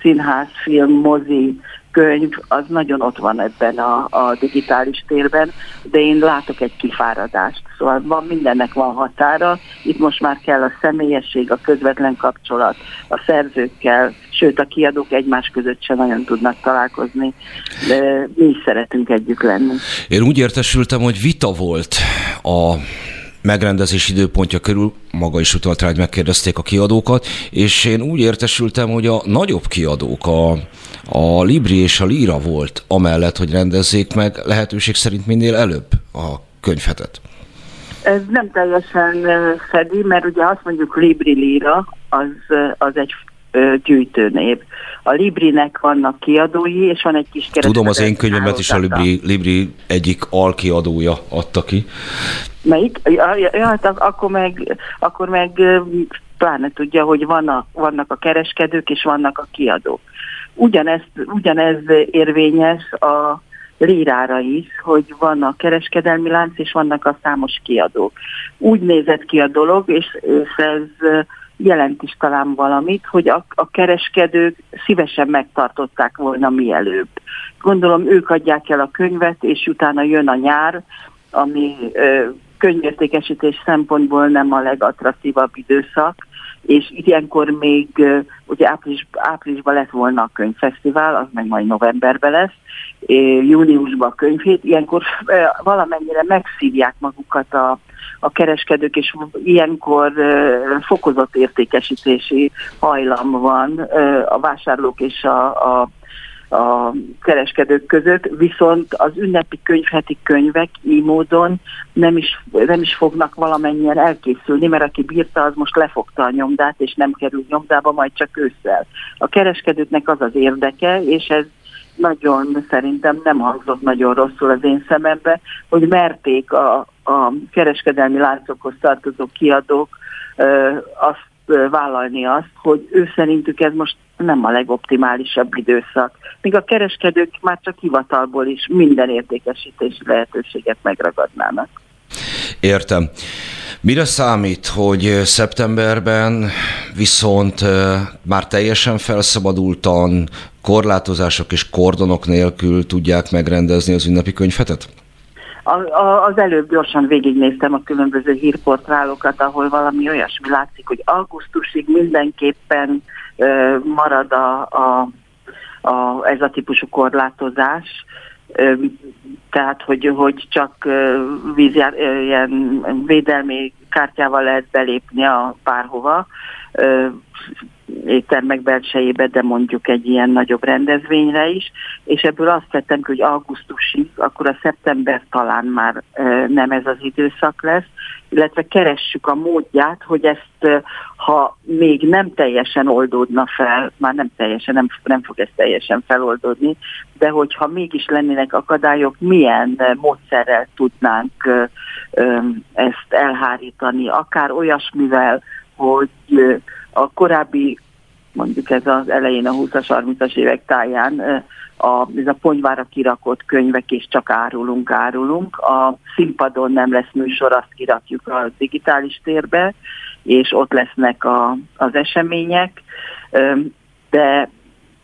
S7: színház, film, mozi, könyv, az nagyon ott van ebben a, a digitális térben, de én látok egy kifáradást. Szóval van, mindennek van határa, itt most már kell a személyesség, a közvetlen kapcsolat a szerzőkkel, sőt a kiadók egymás között sem nagyon tudnak találkozni, de mi is szeretünk együtt lenni.
S2: Én úgy értesültem, hogy vita volt a megrendezés időpontja körül, maga is utalt rá, hogy megkérdezték a kiadókat, és én úgy értesültem, hogy a nagyobb kiadók, a, a Libri és a Lira volt, amellett, hogy rendezzék meg lehetőség szerint minél előbb a könyvhetet.
S7: Ez nem teljesen fedi, mert ugye azt mondjuk Libri Lira, az, az egy gyűjtőnév. A Librinek vannak kiadói, és van egy kis kereskedelmi
S2: Tudom, az én könyvemet is a. Libri, Libri egyik alkiadója adta ki.
S7: Melyik? Ja, ja, hát ak- akkor meg, akkor meg pláne tudja, hogy vannak, vannak a kereskedők és vannak a kiadók. Ugyanez, ugyanez érvényes a lírára is, hogy van a kereskedelmi lánc, és vannak a számos kiadók. Úgy nézett ki a dolog, és, és ez jelent is talán valamit, hogy a, a kereskedők szívesen megtartották volna mielőbb. Gondolom ők adják el a könyvet, és utána jön a nyár, ami ö, könyvértékesítés szempontból nem a legattraktívabb időszak, és ilyenkor még, ugye április, áprilisban lett volna a könyvfesztivál, az meg majd novemberben lesz, júniusban a könyvhét, ilyenkor valamennyire megszívják magukat a, a kereskedők, és ilyenkor fokozott értékesítési hajlam van a vásárlók és a, a a kereskedők között, viszont az ünnepi könyvheti könyvek így módon nem is, nem is fognak valamennyien elkészülni, mert aki bírta, az most lefogta a nyomdát, és nem kerül nyomdába, majd csak ősszel. A kereskedőknek az az érdeke, és ez nagyon szerintem nem hangzott nagyon rosszul az én szemembe, hogy merték a, a kereskedelmi láncokhoz tartozó kiadók ö, azt vállalni azt, hogy ő szerintük ez most nem a legoptimálisabb időszak. Míg a kereskedők már csak hivatalból is minden értékesítési lehetőséget megragadnának.
S2: Értem. Mire számít, hogy szeptemberben viszont már teljesen felszabadultan, korlátozások és kordonok nélkül tudják megrendezni az ünnepi könyvhetet?
S7: A, a, az előbb gyorsan végignéztem a különböző hírportálokat, ahol valami olyasmi látszik, hogy augusztusig mindenképpen marad a, a, a, ez a típusú korlátozás, tehát hogy, hogy csak vízjár, ilyen védelmi kártyával lehet belépni a párhova, éttermek belsejébe, de mondjuk egy ilyen nagyobb rendezvényre is, és ebből azt tettem hogy augusztusig, akkor a szeptember talán már nem ez az időszak lesz, illetve keressük a módját, hogy ezt, ha még nem teljesen oldódna fel, már nem teljesen, nem, nem fog ez teljesen feloldódni, de hogyha mégis lennének akadályok, milyen módszerrel tudnánk ezt elhárítani, akár olyasmivel, hogy a korábbi, mondjuk ez az elején a 20-as, 30-as évek táján a, ez a ponyvára kirakott könyvek, és csak árulunk, árulunk. A színpadon nem lesz műsor, azt kirakjuk a digitális térbe, és ott lesznek a, az események. De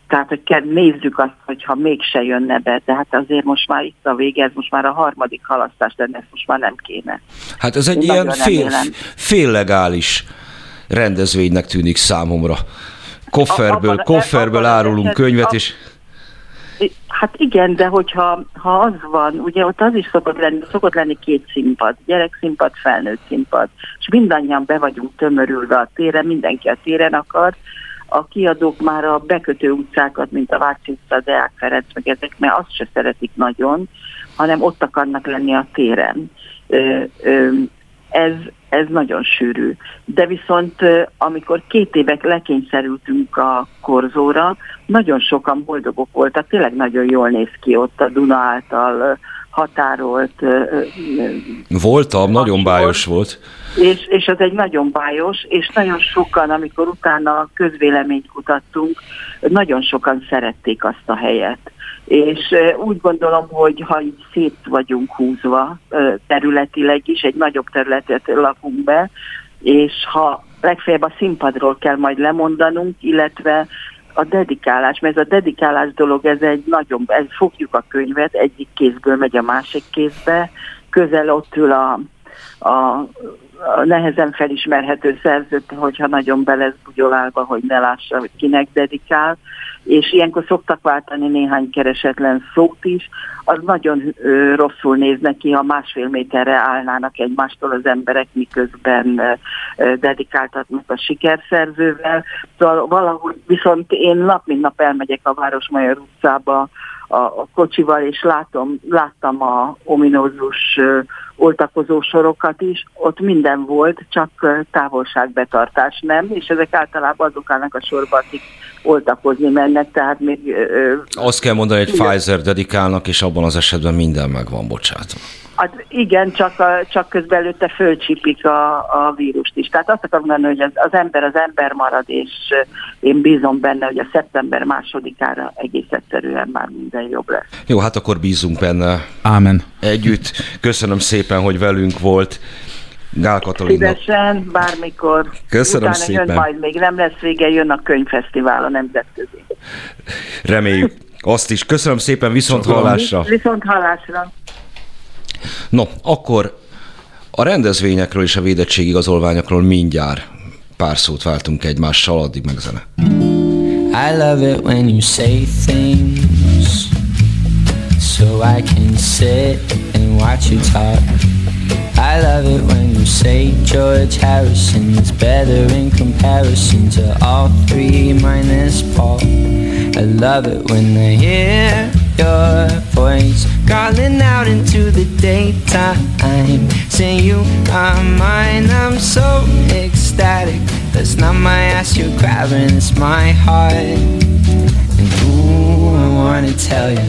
S7: tehát, hogy kell, nézzük azt, hogyha mégse jönne be, de hát azért most már itt a vége, ez most már a harmadik halasztás lenne, ezt most már nem kéne.
S2: Hát ez egy
S7: Én
S2: ilyen fél,
S7: remélem.
S2: féllegális rendezvénynek tűnik számomra. Kofferből,
S7: Abban-
S2: kofferből
S7: abban
S2: árulunk könyvet,
S7: ab-
S2: és
S7: Hát igen, de hogyha ha az van, ugye ott az is szokott lenni, szokott lenni két színpad, gyerekszínpad, felnőtt színpad, és mindannyian be vagyunk tömörülve a téren, mindenki a téren akar, a kiadók már a bekötő utcákat, mint a Váci utca, Deák Ferenc, meg ezek, mert azt se szeretik nagyon, hanem ott akarnak lenni a téren. Ö, ö, ez, ez nagyon sűrű. De viszont amikor két évek lekényszerültünk a korzóra, nagyon sokan boldogok voltak, tényleg nagyon jól néz ki ott a Duna által határolt
S2: voltam, nagyon
S7: Vaksor.
S2: bájos volt.
S7: és, és az egy nagyon bájos, és nagyon sokan, amikor utána közvéleményt kutattunk, nagyon sokan szerették azt a helyet. És úgy gondolom, hogy ha így szét vagyunk húzva területileg is, egy nagyobb területet lakunk be, és ha legfeljebb a színpadról kell majd lemondanunk, illetve a dedikálás, mert ez a dedikálás dolog, ez egy nagyon, ez fogjuk a könyvet, egyik kézből megy a másik kézbe, közel ott ül a, a nehezen felismerhető szerzőt, hogyha nagyon be lesz bugyolálva, hogy ne lássa, hogy kinek dedikál, és ilyenkor szoktak váltani néhány keresetlen szót is, az nagyon ö, rosszul néz neki, ha másfél méterre állnának egymástól az emberek, miközben ö, dedikáltatnak a sikerszerzővel. Szóval valahogy viszont én nap mint nap elmegyek a Városmajor utcába a, a kocsival, és látom, láttam a ominózus oltakozó sorokat is, ott minden volt, csak távolságbetartás nem, és ezek általában azok állnak a sorba, akik oltakozni mennek, tehát még
S2: Azt kell mondani, hogy
S7: Igen.
S2: Pfizer dedikálnak, és abban az esetben minden meg van, bocsánat.
S7: Hát igen, csak, a, csak közben előtte fölcsípik a, a vírust is. Tehát azt akarom mondani, hogy az, az ember az ember marad, és én bízom benne, hogy a szeptember másodikára egész egyszerűen már minden jobb lesz.
S2: Jó, hát akkor bízunk benne
S3: Ámen.
S2: együtt. Köszönöm szépen, hogy velünk volt. Gál Katalinnak.
S7: Szívesen, bármikor.
S2: Köszönöm
S7: Utána
S2: szépen.
S7: jön majd, még nem lesz vége, jön a könyvfesztivál a nemzetközi.
S2: Reméljük. Azt is. Köszönöm szépen, viszont hallásra.
S7: Viszont hallásra.
S2: No, akkor a rendezvényekről és a védettségigazolványokról mindjárt pár szót váltunk egymással, addig meg zene.
S5: I love it when you say things so I can sit and watch you talk. I love it when you say George Harrison is better in comparison to all three minus Paul. I love it when I hear your voice calling out into the daytime, saying you are mine. I'm so ecstatic. That's not my ass you're grabbing, it's my heart. And ooh, I wanna tell you,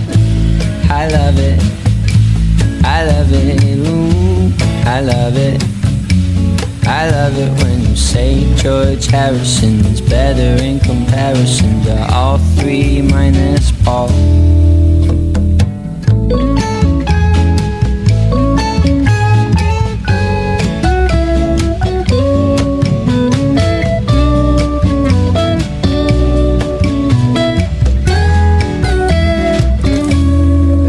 S5: I love it. I love it, ooh, I love it. I love it when you say George Harrison is better in comparison to all three minus Paul.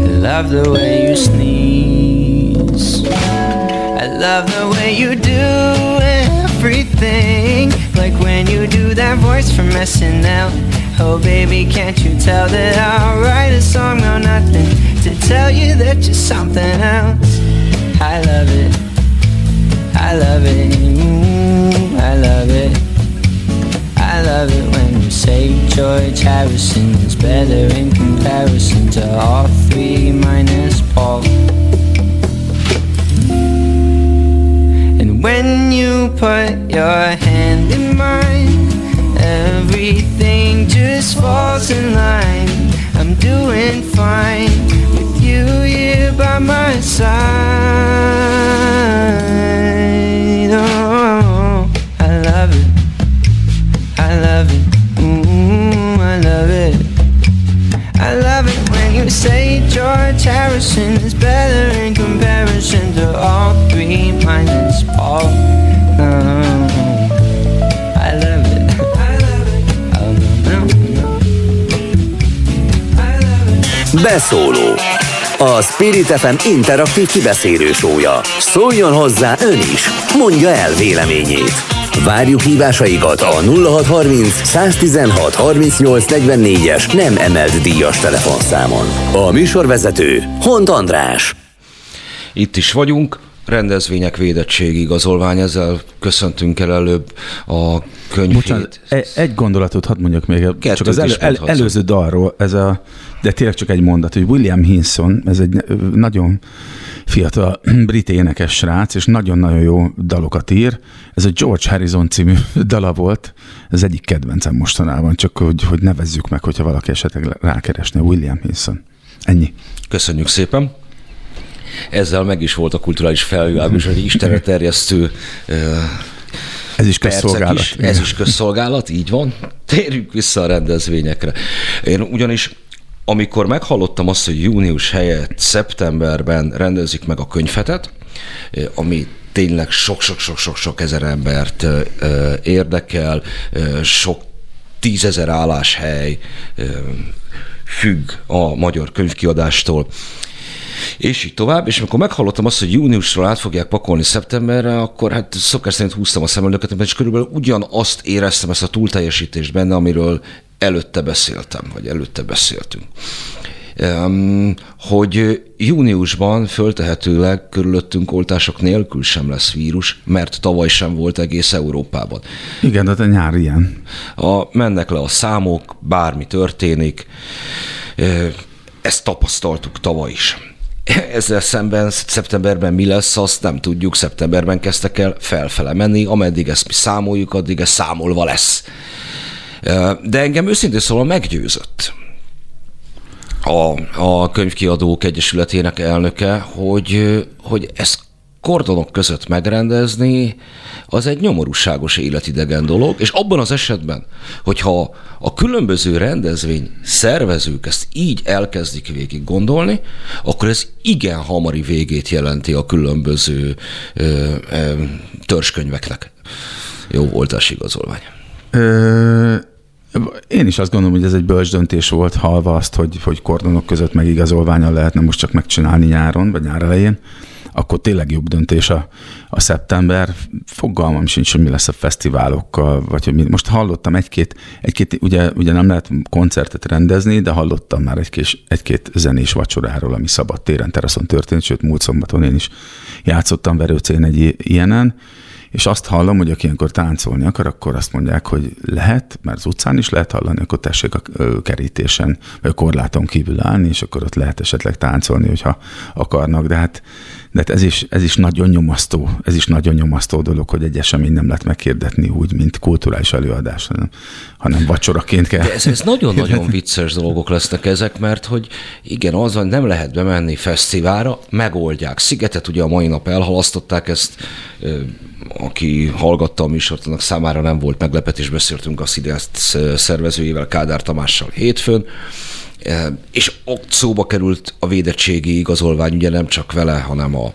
S5: I love the way sneeze. I love the way you do everything. Like when you do that voice from SNL. Oh, baby, can't you tell that I'll write a song or nothing to tell you that you're something else? I love it. I love it. I love it. I love it when say George Harrison is better in comparison to all three minus Paul. And when you put your hand in mine, everything just falls in line. I'm doing fine with you here by my side.
S1: Beszóló. A Spirit FM interaktív kibeszélő sója. Szóljon hozzá ön is. Mondja el véleményét. Várjuk hívásaikat a 0630 116 38 44-es nem emelt díjas telefonszámon. A műsorvezető Hont András.
S2: Itt is vagyunk, rendezvények védettségi igazolvány, ezzel köszöntünk el előbb a könyvét.
S3: Bocsánat, e- egy gondolatot hadd mondjak még,
S2: Kettőt
S3: csak az elő, el, előző dalról, ez a, de tényleg csak egy mondat, hogy William Hinson, ez egy nagyon fiatal brit énekes srác, és nagyon-nagyon jó dalokat ír. Ez a George Harrison című dala volt, ez egyik kedvencem mostanában, csak hogy, hogy nevezzük meg, hogyha valaki esetleg rákeresne William Hinson. Ennyi.
S2: Köszönjük szépen. Ezzel meg is volt a kulturális felvilágos, hogy Istenre terjesztő
S3: Ez is közszolgálat.
S2: is. Ez is közszolgálat, így van. Térjünk vissza a rendezvényekre. Én ugyanis amikor meghallottam azt, hogy június helyett szeptemberben rendezik meg a könyvhetet, eh, ami tényleg sok-sok-sok-sok ezer embert érdekel, sok tízezer álláshely függ a magyar könyvkiadástól. És így tovább, és amikor meghallottam azt, hogy júniusról át fogják pakolni szeptemberre, akkor hát szokás szerint húztam a szemöldöket, és körülbelül ugyanazt éreztem, ezt a túlteljesítést benne, amiről előtte beszéltem, vagy előtte beszéltünk. Um, hogy júniusban föltehetőleg körülöttünk oltások nélkül sem lesz vírus, mert tavaly sem volt egész Európában.
S3: Igen, de a nyár ilyen.
S2: A, mennek le a számok, bármi történik. Ezt tapasztaltuk tavaly is. Ezzel szemben szeptemberben mi lesz, azt nem tudjuk. Szeptemberben kezdtek el felfele menni, ameddig ezt mi számoljuk, addig ez számolva lesz. De engem őszintén szóval meggyőzött a, a könyvkiadók egyesületének elnöke, hogy, hogy ezt kordonok között megrendezni, az egy nyomorúságos életidegen dolog, és abban az esetben, hogyha a különböző rendezvény szervezők ezt így elkezdik végig gondolni, akkor ez igen hamari végét jelenti a különböző ö, ö, törzskönyveknek. Jó voltás igazolvány.
S3: Ö, én is azt gondolom, hogy ez egy bölcs döntés volt, halva azt, hogy, hogy kordonok között megigazolványal lehetne most csak megcsinálni nyáron, vagy nyár elején, akkor tényleg jobb döntés a, a szeptember. Fogalmam sincs, hogy mi lesz a fesztiválokkal, vagy hogy mi. Most hallottam egy-két, egy-két ugye, ugye nem lehet koncertet rendezni, de hallottam már egy-két, egy-két zenés vacsoráról, ami szabad téren, teraszon történt, sőt múlt szombaton én is játszottam Verőcén egy ilyenen, és azt hallom, hogy aki ilyenkor táncolni akar, akkor azt mondják, hogy lehet, mert az utcán is lehet hallani, akkor tessék a kerítésen, vagy a korláton kívül állni, és akkor ott lehet esetleg táncolni, hogyha akarnak. De hát, de hát ez, is, ez is nagyon nyomasztó, ez is nagyon nyomasztó dolog, hogy egy esemény nem lehet meghirdetni úgy, mint kulturális előadás, hanem, hanem vacsoraként kell.
S2: De ez, ez nagyon-nagyon vicces dolgok lesznek ezek, mert hogy igen, az, hogy nem lehet bemenni fesztiválra, megoldják. Szigetet ugye a mai nap elhalasztották, ezt aki hallgatta a műsort, annak számára nem volt meglepetés, beszéltünk a Sziget szervezőjével, Kádár Tamással hétfőn, és ott szóba került a védettségi igazolvány, ugye nem csak vele, hanem a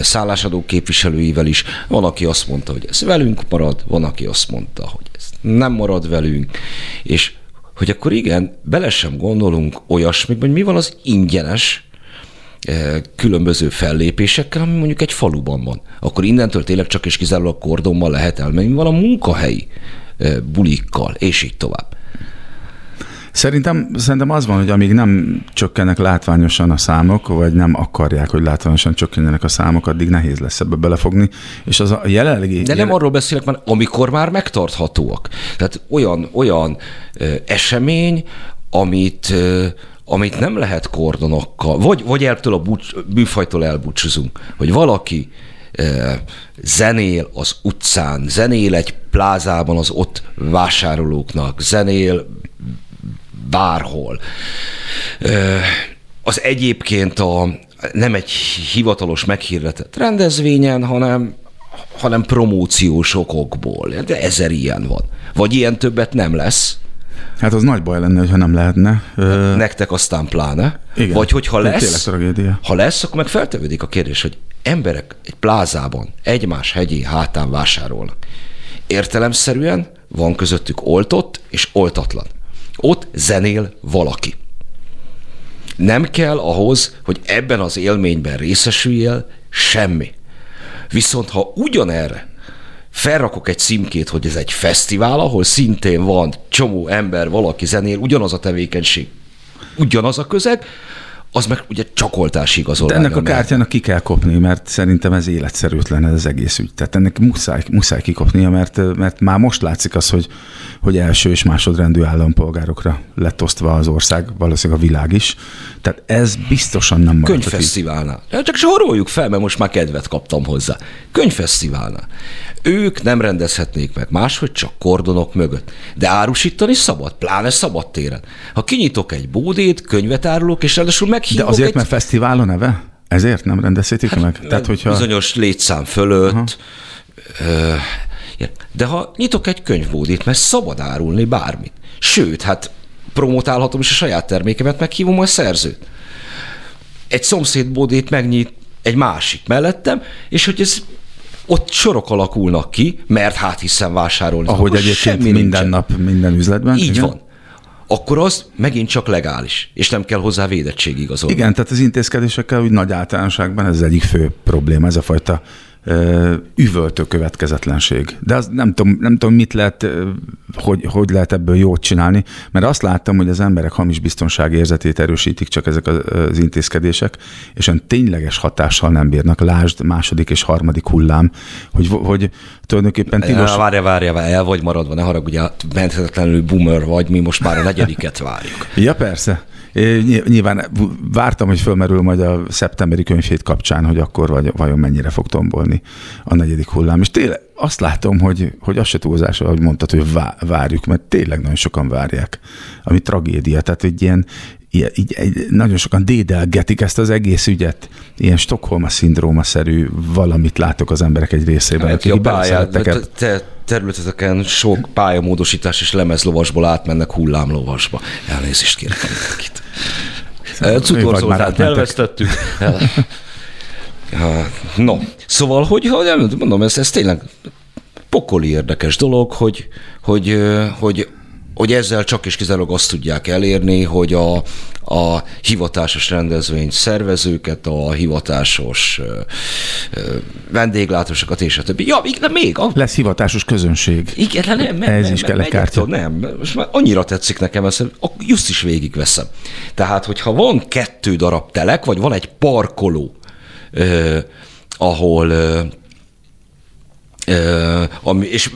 S2: szállásadók képviselőivel is. Van, aki azt mondta, hogy ez velünk marad, van, aki azt mondta, hogy ez nem marad velünk, és hogy akkor igen, bele sem gondolunk olyasmikben, hogy mi van az ingyenes különböző fellépésekkel, ami mondjuk egy faluban van. Akkor innentől tényleg csak és kizárólag kordonban lehet elmenni. Van a munkahelyi bulikkal, és így tovább.
S3: Szerintem, szerintem az van, hogy amíg nem csökkennek látványosan a számok, vagy nem akarják, hogy látványosan csökkenjenek a számok, addig nehéz lesz ebbe belefogni. És az a jelenlegi...
S2: De nem arról beszélek, mert amikor már megtarthatóak. Tehát olyan, olyan ö, esemény, amit, ö, amit nem lehet kordonokkal, vagy, vagy eltől a búcs, műfajtól elbúcsúzunk, hogy valaki ö, zenél az utcán, zenél egy plázában az ott vásárolóknak, zenél bárhol. Az egyébként a, nem egy hivatalos meghirdetett rendezvényen, hanem, hanem promóciós okokból. De ezer ilyen van. Vagy ilyen többet nem lesz,
S3: Hát az nagy baj lenne, ha nem lehetne. Ö,
S2: nektek aztán pláne.
S3: Igen.
S2: Vagy hogyha lesz, ha lesz, akkor meg feltevődik a kérdés, hogy emberek egy plázában egymás hegyé hátán vásárolnak. Értelemszerűen van közöttük oltott és oltatlan. Ott zenél valaki. Nem kell ahhoz, hogy ebben az élményben részesüljél semmi. Viszont ha ugyanerre felrakok egy címkét, hogy ez egy fesztivál, ahol szintén van csomó ember, valaki zenél, ugyanaz a tevékenység, ugyanaz a közeg, az meg ugye csakoltási
S3: De
S2: igazolvány.
S3: ennek a kártyának ki kell kopni, mert szerintem ez életszerűtlen ez az egész ügy. Tehát ennek muszáj, muszáj kikopnia, mert, mert már most látszik az, hogy, hogy első és másodrendű állampolgárokra lett osztva az ország, valószínűleg a világ is. Tehát ez biztosan nem így.
S2: Könyvfesztiválnál. Csak soroljuk fel, mert most már kedvet kaptam hozzá. Könyvfesztiválnál. Ők nem rendezhetnék meg máshogy, csak kordonok mögött. De árusítani szabad, pláne szabad téren. Ha kinyitok egy bódét, könyvet árulok, és ráadásul
S3: De azért,
S2: egy...
S3: mert fesztivál a neve? Ezért nem rendezhetik hát, meg? Tehát, hogyha...
S2: Bizonyos létszám fölött. Ö, igen. de ha nyitok egy könyvbódét, mert szabad árulni bármit. Sőt, hát promotálhatom is a saját termékemet, meghívom a szerzőt. Egy szomszédbódét megnyit egy másik mellettem, és hogy ez ott sorok alakulnak ki, mert hát hiszen vásárolni.
S3: Ahogy egyébként minden
S2: nincsen.
S3: nap, minden üzletben.
S2: Így
S3: igen?
S2: van. Akkor az megint csak legális, és nem kell hozzá védettségigazolvány.
S3: Igen, tehát az intézkedésekkel úgy nagy általánosságban ez az egyik fő probléma, ez a fajta üvöltő következetlenség. De az nem tudom, nem tudom mit lehet, hogy, hogy lehet ebből jót csinálni, mert azt láttam, hogy az emberek hamis biztonságérzetét erősítik csak ezek az, intézkedések, és olyan tényleges hatással nem bírnak. Lásd, második és harmadik hullám, hogy, hogy tulajdonképpen tilos...
S2: Ja, várja, várja, várja, el vagy maradva, ne haragudj, menthetetlenül boomer vagy, mi most már a negyediket várjuk.
S3: Ja, persze. Nyilván vártam, hogy fölmerül majd a szeptemberi könyvhét kapcsán, hogy akkor vagy, vajon mennyire fog tombolni a negyedik hullám. És tényleg azt látom, hogy, hogy az se túlzás, ahogy mondtad, hogy vá- várjuk, mert tényleg nagyon sokan várják, ami tragédia. Tehát egy ilyen, ilyen így, egy, nagyon sokan dédelgetik ezt az egész ügyet. Ilyen Stockholma szindróma-szerű valamit látok az emberek egy részében,
S2: Hát,
S3: akik
S2: a
S3: így
S2: pályát, te, te területeken sok pályamódosítás és lemezlovasból átmennek hullámlovasba. Elnézést kérek mindenkit.
S3: vagy
S2: Cukor Zoltánt elvesztettük. Ja, No, szóval, hogy nem, mondom, ez, ez tényleg pokoli érdekes dolog, hogy, hogy, hogy, hogy ezzel csak és kizárólag azt tudják elérni, hogy a, a hivatásos rendezvény szervezőket, a hivatásos vendéglátósokat és a többi. Ja, de még, a,
S3: Lesz hivatásos közönség.
S2: igen, de nem, nem,
S3: Ez
S2: nem,
S3: is kell egy kártya.
S2: Nem, most már annyira tetszik nekem ez, hogy ak- just is végigveszem. Tehát, hogyha van kettő darab telek, vagy van egy parkoló, ö, ahol ö, ami, és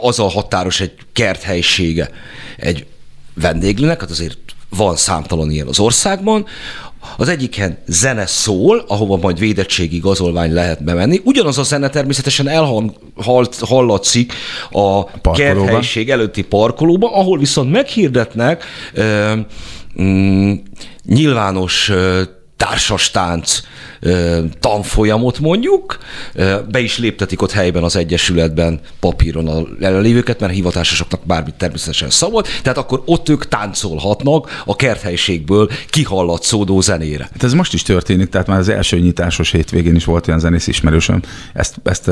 S2: azzal határos egy kerthelysége egy vendéglőnek, hát azért van számtalan ilyen az országban, az egyiken zene szól, ahova majd védettségi igazolvány lehet bemenni. Ugyanaz a zene természetesen elhallatszik a kerthelyiség előtti parkolóban, ahol viszont meghirdetnek ö, mm, nyilvános ö, társastánc tanfolyamot mondjuk, be is léptetik ott helyben az Egyesületben papíron a jelenlévőket, mert a hivatásosoknak bármit természetesen szabad, tehát akkor ott ők táncolhatnak a kerthelyiségből kihallatszódó zenére.
S3: Hát ez most is történik, tehát már az első nyitásos hétvégén is volt olyan zenész ismerősöm, ezt, ezt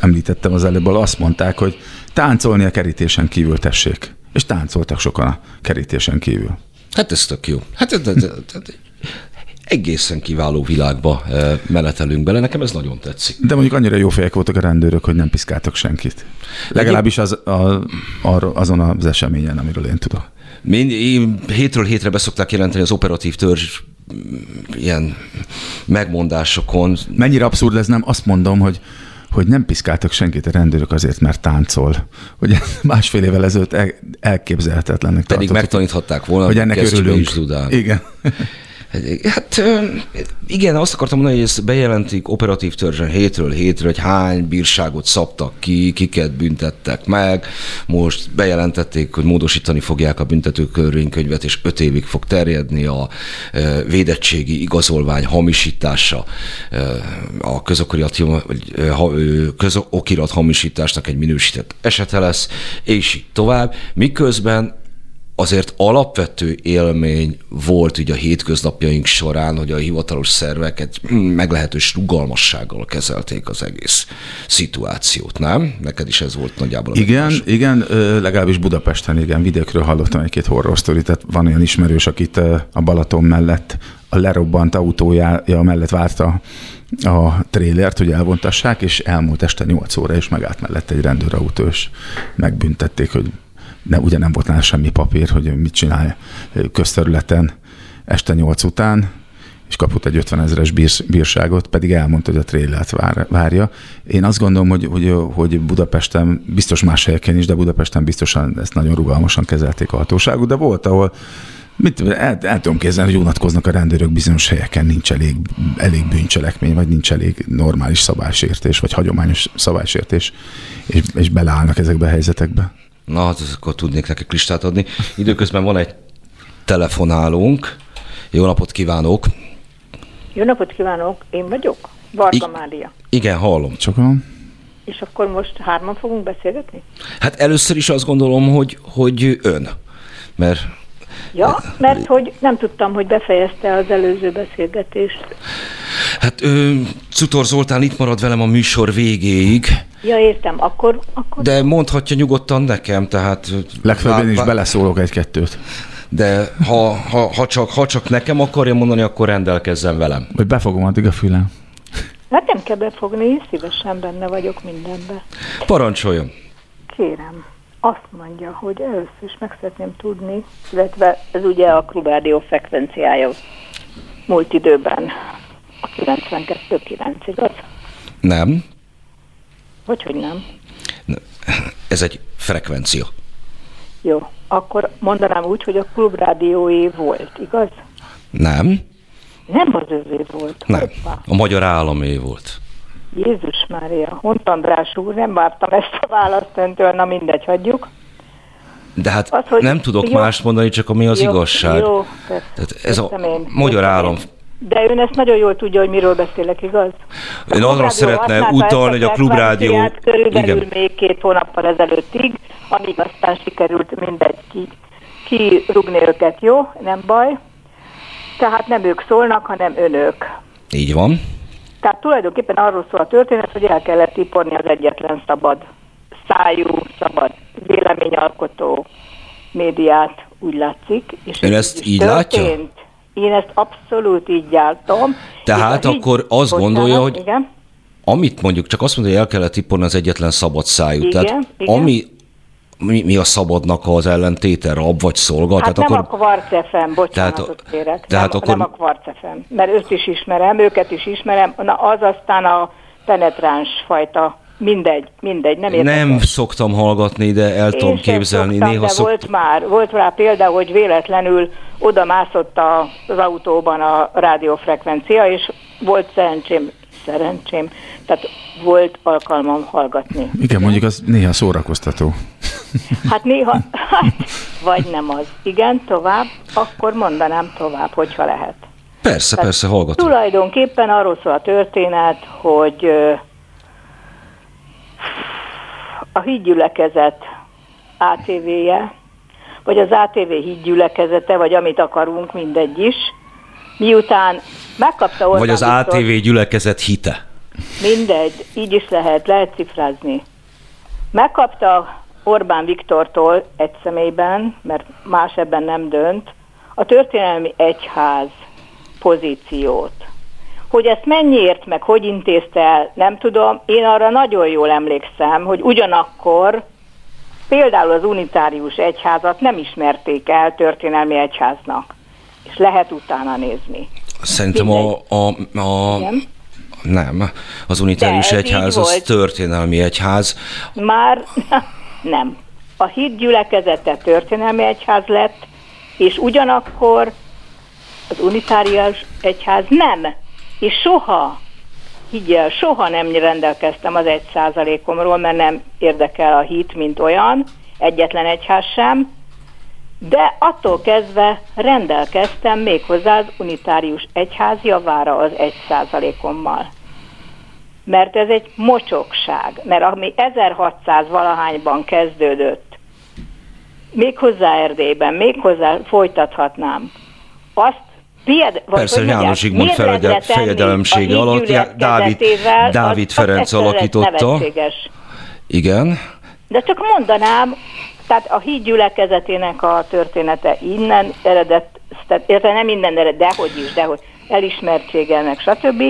S3: említettem az előbb, azt mondták, hogy táncolni a kerítésen kívül tessék. És táncoltak sokan a kerítésen kívül.
S2: Hát ez tök jó. Hát ez, ez, ez, egészen kiváló világba eh, menetelünk bele. Nekem ez nagyon tetszik.
S3: De mondjuk annyira jó fejek voltak a rendőrök, hogy nem piszkáltak senkit. Legalábbis az, a, arra, azon az eseményen, amiről én tudok.
S2: Mind, én hétről hétre beszokták jelenteni az operatív törzs mm, ilyen megmondásokon.
S3: Mennyire abszurd ez nem? Azt mondom, hogy hogy nem piszkáltak senkit a rendőrök azért, mert táncol. Hogy másfél évvel ezelőtt el, elképzelhetetlennek
S2: Pedig
S3: tartottuk,
S2: megtaníthatták volna,
S3: hogy ennek örülünk.
S2: is.
S3: Igen.
S2: Hát igen, azt akartam mondani, hogy ezt bejelentik operatív törzsen hétről hétre, hogy hány bírságot szabtak ki, kiket büntettek meg. Most bejelentették, hogy módosítani fogják a büntetőkörvénykönyvet, és öt évig fog terjedni a védettségi igazolvány hamisítása, a közokirat, közokirat hamisításnak egy minősített esete lesz, és így tovább. Miközben azért alapvető élmény volt ugye a hétköznapjaink során, hogy a hivatalos szerveket meglehetős rugalmassággal kezelték az egész szituációt, nem? Neked is ez volt nagyjából
S3: Igen,
S2: megoldás.
S3: igen, legalábbis Budapesten, igen, vidékről hallottam egy-két horror sztorit, tehát van olyan ismerős, akit a Balaton mellett, a lerobbant autója mellett várta a trélert, hogy elvontassák, és elmúlt este 8 óra, és megállt mellett egy rendőrautó, és megbüntették, hogy ne, ugye nem volt nála semmi papír, hogy mit csinál közterületen este 8 után, és kapott egy 50 ezeres bírs, bírságot, pedig elmondta, hogy a trélert vár, várja. Én azt gondolom, hogy, hogy, hogy Budapesten, biztos más helyeken is, de Budapesten biztosan ezt nagyon rugalmasan kezelték a hatóságok, de volt, ahol Mit, el, el tudom képzelni, hogy unatkoznak a rendőrök bizonyos helyeken, nincs elég, elég bűncselekmény, vagy nincs elég normális szabálysértés, vagy hagyományos szabálysértés, és, és beleállnak ezekbe a helyzetekbe.
S2: Na, hát akkor tudnék nekik listát adni. Időközben van egy telefonálónk. Jó napot kívánok!
S8: Jó napot kívánok, én vagyok, Varga
S2: I-
S8: Mária.
S2: Igen, hallom.
S3: Sokan?
S8: És akkor most hárman fogunk beszélgetni?
S2: Hát először is azt gondolom, hogy, hogy ön. Mert
S8: Ja, mert hogy nem tudtam, hogy befejezte az előző beszélgetést.
S2: hát ö, Cutor Zoltán itt marad velem a műsor végéig,
S8: Ja, értem, akkor, akkor
S2: de mondhatja nyugodtan nekem, tehát...
S3: Legfeljebb én is beleszólok egy-kettőt.
S2: De ha, ha, ha, csak, ha csak nekem akarja mondani, akkor rendelkezzen velem.
S3: Vagy befogom addig a fülem.
S8: hát nem kell befogni, szívesen benne vagyok mindenbe.
S2: Parancsoljon.
S8: Kérem, azt mondja, hogy először is meg szeretném tudni, illetve ez ugye a klubrádió frekvenciája múlt időben, a 92.9, igaz?
S2: Nem,
S8: Vagy hogy nem?
S2: ez egy frekvencia.
S8: Jó, akkor mondanám úgy, hogy a klubrádióé volt, igaz?
S2: Nem,
S8: Nem az övé volt.
S2: nem.
S8: Hoppá.
S2: A magyar államé volt.
S8: Jézus Mária, Hont András úr, nem vártam ezt a választ öntől, na mindegy, hagyjuk.
S2: De hát
S8: Az, hogy-
S2: nem tudok
S8: jó.
S2: mást mondani, csak ami az
S8: jó,
S2: igazság.
S8: Jó, persze.
S2: Tehát ez a
S8: én,
S2: magyar állam.
S8: De ön ezt nagyon jól tudja, hogy miről beszélek, igaz?
S2: Ön arra
S8: Klubrádió
S2: szeretne utalni, hogy a Klubrádió-
S8: Körülbelül
S2: Igen.
S8: még két hónappal ezelőttig, amíg aztán sikerült mindegy ki, kirugni őket, jó? Nem baj. Tehát nem ők szólnak, hanem önök.
S2: Így van.
S8: Tehát tulajdonképpen arról szól a történet, hogy el kellett tiporni az egyetlen szabad szájú, szabad véleményalkotó médiát, úgy látszik. És
S2: Ön
S8: ez
S2: ezt így látja?
S8: Én ezt abszolút így látom.
S2: Tehát
S8: híd-
S2: akkor azt
S8: Bocsánat,
S2: gondolja, hogy-
S8: Igen,
S2: Amit mondjuk, csak azt mondja, hogy el kellett tiporni az egyetlen szabad szájú.
S8: Igen,
S2: Tehát
S8: igen.
S2: ami mi, mi a szabadnak az ellentéte, rab vagy szolga?
S8: hát
S2: tehát
S8: nem
S2: akkor,
S8: a Kvarc FM, bocsánatot
S2: Tehát-
S8: kérek.
S2: tehát
S8: nem,
S2: akkor-
S8: nem a Kvarc FM, mert őt is ismerem, őket is ismerem, na az aztán a penetráns fajta, mindegy, mindegy, nem érdekel.
S2: nem szoktam hallgatni, de el tudom
S8: Én
S2: képzelni.
S8: szoktam,
S2: Néha
S8: de
S2: szok...
S8: volt már, volt rá példa, hogy véletlenül oda mászott a- az autóban a rádiófrekvencia, és volt szerencsém, szerencsém, tehát volt alkalmam hallgatni.
S3: Igen, mondjuk az néha szórakoztató.
S8: Hát néha, hát, vagy nem az. Igen, tovább, akkor mondanám tovább, hogyha lehet.
S2: Persze,
S8: Tehát
S2: persze, hallgatom.
S8: Tulajdonképpen arról szól a történet, hogy a hídgyülekezet ATV-je, vagy az ATV hídgyülekezete, vagy amit akarunk, mindegy is, miután megkapta Orbán
S2: Vagy az
S8: Viktor-
S2: ATV gyülekezet hite.
S8: Mindegy, így is lehet, lehet cifrázni. Megkapta Orbán Viktortól egy személyben, mert más ebben nem dönt, a történelmi egyház pozíciót. Hogy ezt mennyiért, meg hogy intézte el, nem tudom. Én arra nagyon jól emlékszem, hogy ugyanakkor például az unitárius egyházat nem ismerték el történelmi egyháznak. És lehet utána nézni.
S2: Szerintem a, a, a,
S8: Igen?
S2: nem, az unitárius
S8: De
S2: egyház az
S8: volt.
S2: történelmi egyház.
S8: Már nem. A híd gyülekezete történelmi egyház lett, és ugyanakkor az unitárius egyház nem. És soha, higgyel, soha nem rendelkeztem az egy százalékomról, mert nem érdekel a hit, mint olyan, egyetlen egyház sem, de attól kezdve rendelkeztem méghozzá az unitárius egyház javára az egy százalékommal. Mert ez egy mocsokság, mert ami 1600 valahányban kezdődött, méghozzá Erdélyben, méghozzá folytathatnám, azt Pied, vagy
S2: Persze, János Zsigmond fejedelemsége alatt Já- Dávid- Dávid
S8: az-
S2: Ferenc
S8: az
S2: alakította.
S8: nevetséges.
S2: Igen.
S8: De csak mondanám, tehát a híd gyülekezetének a története innen eredett, tehát érte nem innen ered, dehogy is, dehogy elismertsége, meg stb.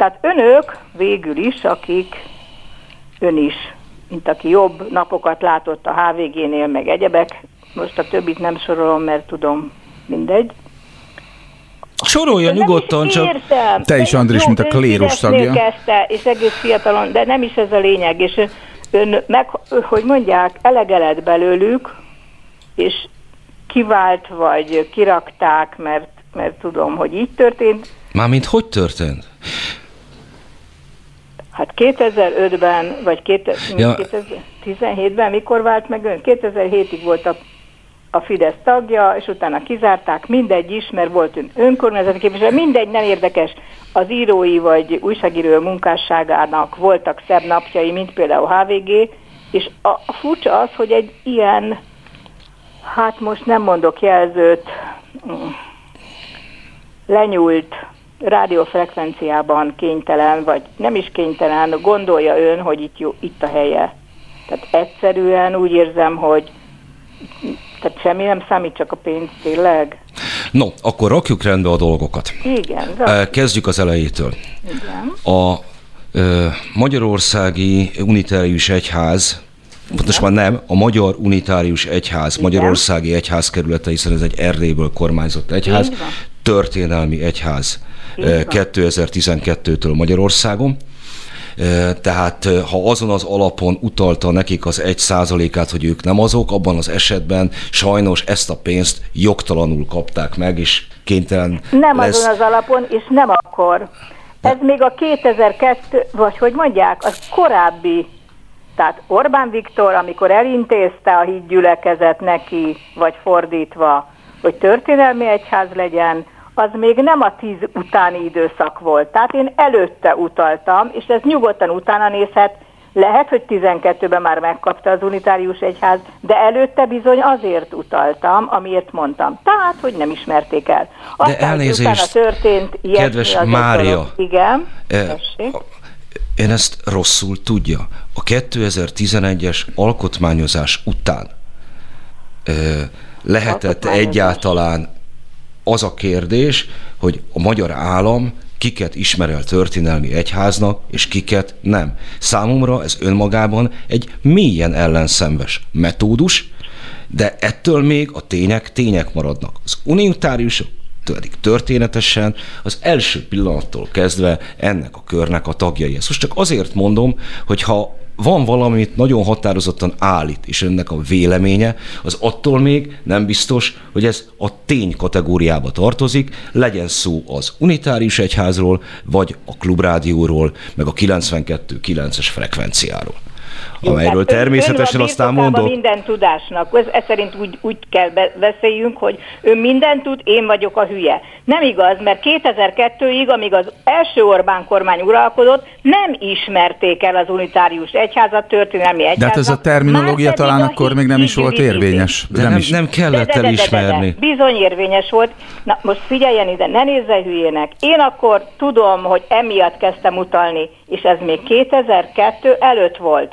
S8: Tehát önök végül is, akik ön is, mint aki jobb napokat látott a HVG-nél, meg egyebek, most a többit nem sorolom, mert tudom, mindegy.
S2: Sorolja nyugodtan,
S8: is
S2: csak
S8: értem.
S3: Te is, Andris,
S8: jó,
S3: mint a klérus tagja.
S8: kezdte, és egész fiatalon, de nem is ez a lényeg, és ön meg, hogy mondják, elege lett belőlük, és kivált, vagy kirakták, mert, mert tudom, hogy így történt.
S2: mármint hogy történt?
S8: Hát 2005-ben, vagy
S2: Ja.
S8: 2017-ben, mikor vált meg ön? 2007-ig volt a, a Fidesz tagja, és utána kizárták, mindegy is, mert volt ön önkormányzati képviselő, mindegy, nem érdekes. Az írói vagy újságíró munkásságának voltak szebb napjai, mint például HVG, és a, a furcsa az, hogy egy ilyen, hát most nem mondok jelzőt, mm, lenyúlt rádiófrekvenciában kénytelen, vagy nem is kénytelen, gondolja ön, hogy itt, jó, itt a helye. Tehát egyszerűen úgy érzem, hogy tehát semmi nem számít, csak a pénz tényleg.
S2: No, akkor rakjuk rendbe a dolgokat.
S8: Igen,
S2: Eh, Kezdjük az elejétől.
S8: igen.
S2: A ö, Magyarországi Unitárius Egyház, pontosabban nem, a Magyar Unitárius Egyház,
S8: Igen.
S2: Magyarországi Egyház kerülete, hiszen ez egy Erdélyből kormányzott egyház, történelmi egyház. 2012-től Magyarországon. Tehát ha azon az alapon utalta nekik az egy százalékát, hogy ők nem azok, abban az esetben sajnos ezt a pénzt jogtalanul kapták meg, és kénytelen
S8: Nem
S2: lesz.
S8: azon az alapon, és nem akkor. Ez még a 2002, vagy hogy mondják, az korábbi, tehát Orbán Viktor, amikor elintézte a hídgyülekezet neki, vagy fordítva, hogy történelmi egyház legyen, az még nem a tíz utáni időszak volt. Tehát én előtte utaltam, és ez nyugodtan utána nézhet, lehet, hogy 12-ben már megkapta az unitárius egyház, de előtte bizony azért utaltam, amiért mondtam. Tehát, hogy nem ismerték el. Aztán, hogy
S2: elnézést,
S8: történt ilyesmi,
S2: kedves Mária.
S8: dolog. Igen, tessék.
S2: Ön ezt rosszul tudja. A 2011-es alkotmányozás után ö, lehetett
S8: Alkotmányozás.
S2: egyáltalán az a kérdés, hogy a magyar állam kiket ismer el történelmi egyháznak, és kiket nem. Számomra ez önmagában egy mélyen ellenszenves metódus, de ettől még a tények tények maradnak. Az unitáriusok pedig történetesen az első pillanattól kezdve ennek a körnek a tagjai. Ezt most csak azért mondom, hogy ha van valamit nagyon határozottan állít, és önnek a véleménye, az attól még nem biztos, hogy ez a tény kategóriába tartozik, legyen szó az unitárius egyházról, vagy a klubrádióról, meg a 92.9-es frekvenciáról.
S8: Jó,
S2: amelyről
S8: ön-
S2: természetesen
S8: ön a
S2: aztán mondok.
S8: minden tudásnak. Ez, ez szerint úgy, úgy kell be- beszéljünk, hogy ő mindent tud, én vagyok a hülye. Nem igaz, mert 2002-ig, amíg az első Orbán kormány uralkodott, nem ismerték el az unitárius egyházat, történelmi egyházat.
S3: De hát ez a terminológia talán
S8: a
S3: akkor még nem is volt érvényes.
S2: De nem,
S3: is.
S2: nem kellett
S8: De, de, de, de, de,
S2: elismerni.
S8: de. Bizony érvényes volt. Na most figyeljen ide, ne nézze hülyének. Én akkor tudom, hogy emiatt kezdtem utalni, és ez még 2002 előtt volt.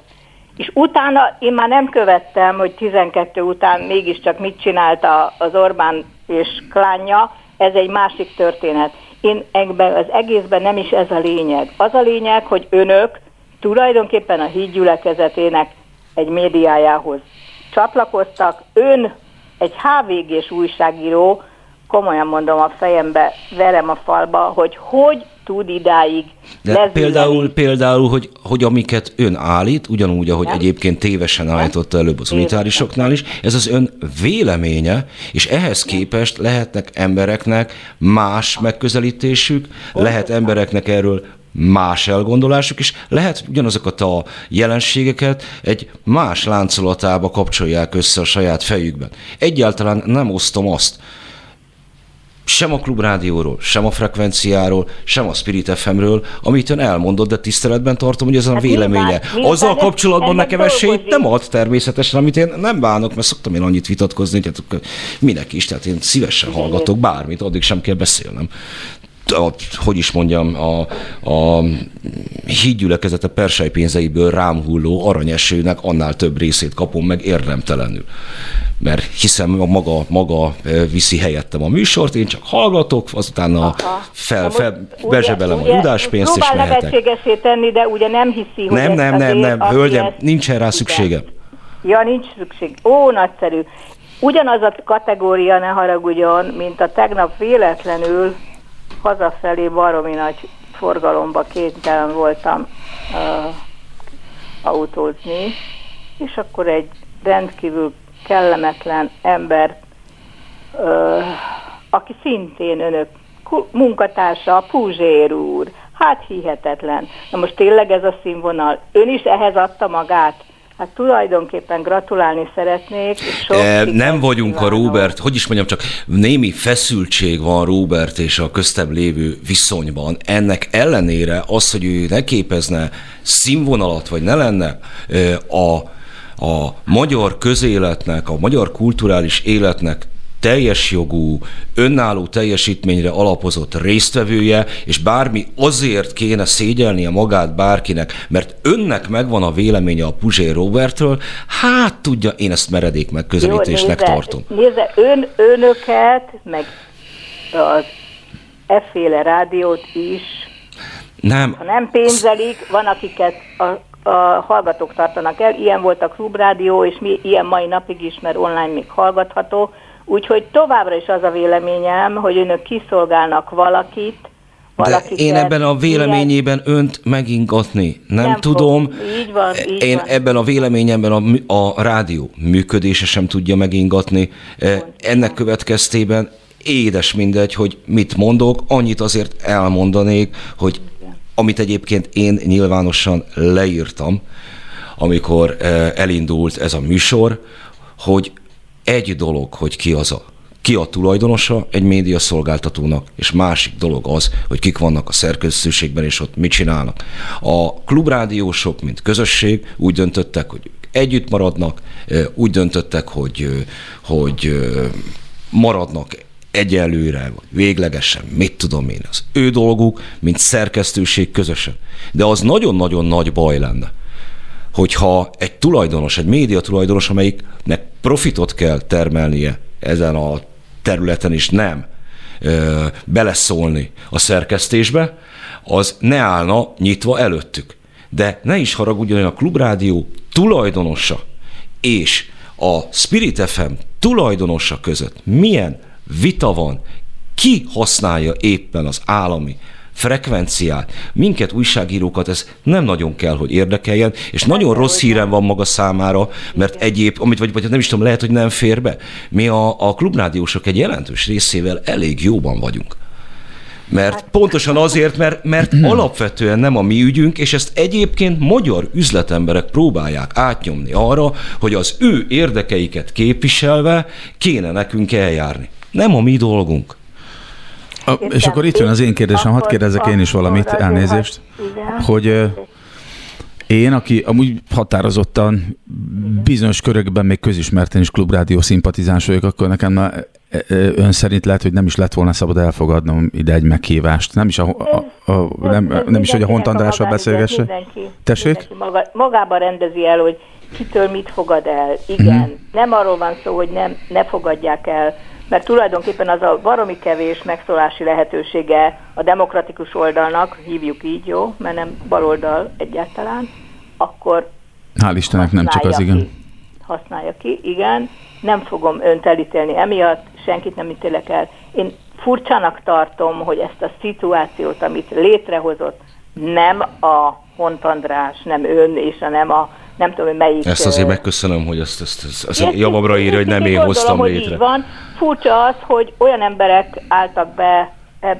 S8: És utána én már nem követtem, hogy 12 után mégiscsak mit csinálta az Orbán és klánja, ez egy másik történet. Én ebben az egészben nem is ez a lényeg. Az a lényeg, hogy önök tulajdonképpen a hídgyülekezetének egy médiájához csatlakoztak. Ön egy HVG-s újságíró, komolyan mondom a fejembe, verem a falba, hogy hogy tud idáig
S2: De
S8: lezülni.
S2: például, például hogy, hogy amiket ön állít, ugyanúgy, ahogy
S8: Nem.
S2: egyébként tévesen állította előbb az unitárisoknál is, ez az ön véleménye, és ehhez képest lehetnek embereknek más megközelítésük, lehet embereknek erről más elgondolásuk, és lehet ugyanazokat a jelenségeket egy más láncolatába kapcsolják össze a saját fejükben. Egyáltalán nem osztom azt, sem a klubrádióról, sem a frekvenciáról, sem a Spirit FM-ről, amit ön elmondott, de tiszteletben tartom, hogy ez a
S8: Hát
S2: véleménye.
S8: nyilván- nyilván
S2: Azzal
S8: ez-
S2: kapcsolatban
S8: ennek
S2: nekem esélyt nem ad természetesen, amit én nem bánok, mert szoktam én annyit vitatkozni, hogy hát minek is, tehát én szívesen hallgatok bármit, addig sem kell beszélnem. A, hogy is mondjam, a, a hídgyülekezete persely pénzeiből rám hulló aranyesőnek annál több részét kapom meg érdemtelenül. Mert hiszem a maga, maga eh, viszi helyettem a műsort, én csak hallgatok, azután a fel, fel, bezsebelem a judáspénzt, és mehetek.
S8: tenni, de ugye nem hiszi, hogy
S2: Nem, nem, nem, nem, hölgyem, nincsen rá szükségem.
S8: Ja, nincs szükség. Ó, nagyszerű. Ugyanaz a kategória, ne haragudjon, mint a tegnap véletlenül hazafelé baromi nagy forgalomba kénytelen voltam uh, autózni, és akkor egy rendkívül kellemetlen ember, uh, aki szintén önök munkatársa, Puzsér úr, hát hihetetlen. Na most tényleg ez a színvonal, ön is ehhez adta magát? Hát tulajdonképpen gratulálni szeretnék. sok
S2: E, nem vagyunk a
S8: kívánok.
S2: Robert, hogy is mondjam, csak némi feszültség van Robert és a köztem lévő viszonyban. Ennek ellenére az, hogy ő ne képezne színvonalat, vagy ne lenne a, a magyar közéletnek, a magyar kulturális életnek teljes jogú, önálló teljesítményre alapozott résztvevője, és bármi azért kéne szégyelnie magát bárkinek, mert önnek megvan a véleménye a Puzsé Robertről, hát tudja, én ezt meredék megközelítésnek
S8: nézze,
S2: tartom.
S8: Nézze, ön, önöket, meg az efféle rádiót is,
S2: Nem,
S8: ha nem pénzelik, van akiket a, a hallgatók tartanak el, ilyen volt a klubrádió, és mi ilyen mai napig is, mert online még hallgatható, úgyhogy továbbra is az a véleményem, hogy önök kiszolgálnak valakit,
S2: de én ebben a véleményében önt megingatni nem,
S8: Nem
S2: tudom.
S8: fog. Így van, így
S2: én
S8: van.
S2: ebben a véleményemben a, a rádió működése sem tudja megingatni. Eh, Ennek következtében édes mindegy, hogy mit mondok, annyit azért elmondanék, hogy amit egyébként én nyilvánosan leírtam, amikor eh, elindult ez a műsor, hogy egy dolog, hogy ki az a ki a tulajdonosa egy média szolgáltatónak, és másik dolog az, hogy kik vannak a szerkesztőségben, és ott mit csinálnak. A klubrádiósok, mint közösség úgy döntöttek, hogy együtt maradnak, úgy döntöttek, hogy, hogy maradnak egyelőre, vagy véglegesen, mit tudom én, az ő dolguk, mint szerkesztőség közösen. De az nagyon-nagyon nagy baj lenne, hogyha egy tulajdonos, egy média tulajdonos, amelyiknek profitot kell termelnie ezen a területen is nem ö, beleszólni a szerkesztésbe, az ne állna nyitva előttük. De ne is haragudjon, a klubrádió tulajdonosa és a Spirit FM tulajdonosa között milyen vita van, ki használja éppen az állami frekvenciát, minket újságírókat ez nem nagyon kell, hogy érdekeljen, és nagyon rossz hírem van maga számára, mert egyéb, amit vagy, vagy nem is tudom, lehet, hogy nem fér be. Mi a, a klubrádiósok egy jelentős részével elég jóban vagyunk. Mert pontosan azért, mert, mert alapvetően nem a mi ügyünk, és ezt egyébként magyar üzletemberek próbálják átnyomni arra, hogy az ő érdekeiket képviselve kéne nekünk eljárni. Nem a mi dolgunk.
S3: A, és akkor itt jön az én kérdésem, hadd kérdezzek én is valamit, elnézést, hogy én, aki amúgy határozottan bizonyos körökben még közismerten is klubrádió szimpatizáns vagyok, akkor nekem ö, ön szerint lehet, hogy nem is lett volna szabad elfogadnom ide egy meghívást. Nem is, a, a, a, nem, nem is hogy a Hont Andrással beszélgesse.
S8: Mindenki,
S3: Tessék?
S8: mindenki maga, magában rendezi el, hogy kitől mit fogad el. Igen,
S3: Mhm.
S8: nem arról van szó, hogy nem, ne fogadják el mert tulajdonképpen az a baromi kevés megszólási lehetősége a demokratikus oldalnak, hívjuk így, jó, mert nem baloldal egyáltalán, akkor
S3: Hál' Istennek nem csak az, igen.
S8: Ki, használja ki, igen. Nem fogom önt elítélni emiatt, senkit nem ítélek el. Én furcsának tartom, hogy ezt a szituációt, amit létrehozott, nem a Hont András, nem ön, és a nem a nem tudom, hogy melyik...
S2: Ezt azért megköszönöm, hogy ezt, ezt, ezt, ezt javamra írja, hogy nem én hoztam
S8: hogy
S2: létre.
S8: Így van. Furcsa az, hogy olyan emberek álltak be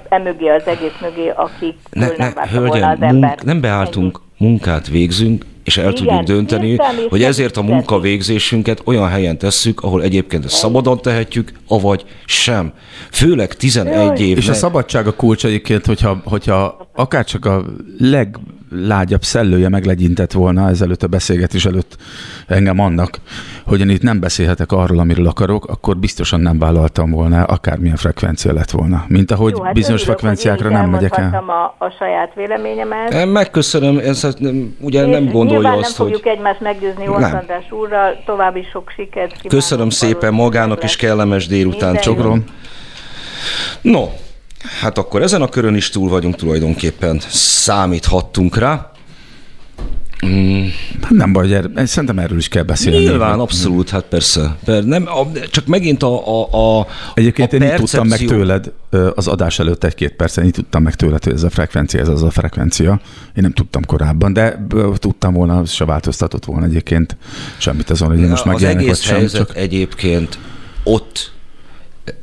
S8: emögé az egész mögé, akik
S2: ne, ne, hölgyem, az ember. Munk, nem beálltunk, munkát végzünk, és el Igen, tudjuk dönteni, hogy ezért a munkavégzésünket olyan helyen tesszük, ahol egyébként ezt szabadon tehetjük, avagy sem. Főleg 11 év.
S3: És a szabadság a kulcs egyébként, hogyha, hogyha akár csak a leg lágyabb szellője meglegyintett volna ezelőtt a beszélgetés előtt engem annak, hogy én itt nem beszélhetek arról, amiről akarok, akkor biztosan nem vállaltam volna, akármilyen frekvencia lett volna. Mint ahogy Jó, hát bizonyos örülök, frekvenciákra nem megyek el.
S8: A, a saját véleményemet.
S2: Megköszönöm, ez ugye én nem gondolja azt,
S8: nem fogjuk hogy... egymást meggyőzni Orszandás úrral, további sok sikert
S2: Köszönöm szépen magának is kellemes délután. Csogrom. No, Hát akkor ezen a körön is túl vagyunk tulajdonképpen. Számíthattunk rá.
S3: Mm. Nem baj, erre, szerintem erről is kell beszélni.
S2: Nyilván, abszolút, hát persze. Per, nem, a, csak megint a, a, a
S3: Egyébként
S2: a
S3: én percepció... tudtam meg tőled az adás előtt egy-két percen, így tudtam meg tőled, hogy ez a frekvencia, ez az a frekvencia. Én nem tudtam korábban, de tudtam volna, se változtatott volna egyébként semmit azon, hogy én most megjelenik,
S2: Az egész helyzet csak... egyébként ott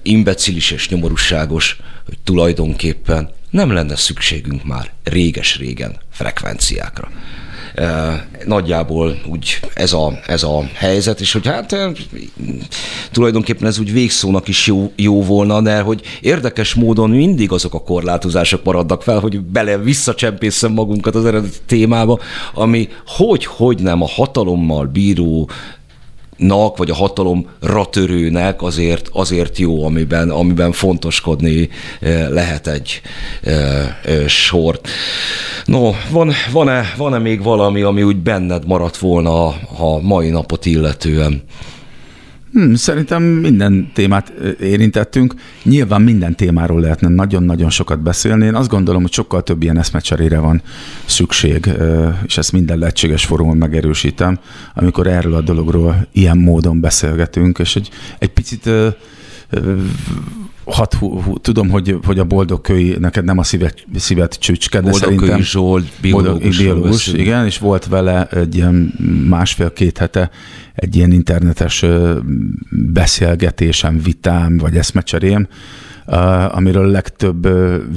S2: imbecilis és nyomorúságos, hogy tulajdonképpen nem lenne szükségünk már réges-régen frekvenciákra. E, nagyjából úgy ez a, ez a helyzet, és hogy hát e, tulajdonképpen ez úgy végszónak is jó, jó volna, de hogy érdekes módon mindig azok a korlátozások maradnak fel, hogy bele visszacsempészem magunkat az eredeti témába, ami hogy, hogy nem a hatalommal bíró nak, vagy a hatalom ratörőnek azért, azért jó, amiben, amiben fontoskodni eh, lehet egy e, e, sort. No, van, van-e, van-e még valami, ami úgy benned maradt volna a, a mai napot illetően?
S3: Hmm, szerintem minden témát érintettünk. Nyilván minden témáról lehetne nagyon-nagyon sokat beszélni. Én azt gondolom, hogy sokkal több ilyen eszmecserére van szükség, és ezt minden lehetséges fórumon megerősítem, amikor erről a dologról ilyen módon beszélgetünk, és egy, egy picit hat, tudom, hogy, hogy a boldog köly neked nem a szívet, szívet csücske, de szerintem...
S2: Zsolt, biológus.
S3: biológus igen, és volt vele egy ilyen másfél-két hete egy ilyen internetes beszélgetésem, vitám, vagy eszmecserém, amiről a legtöbb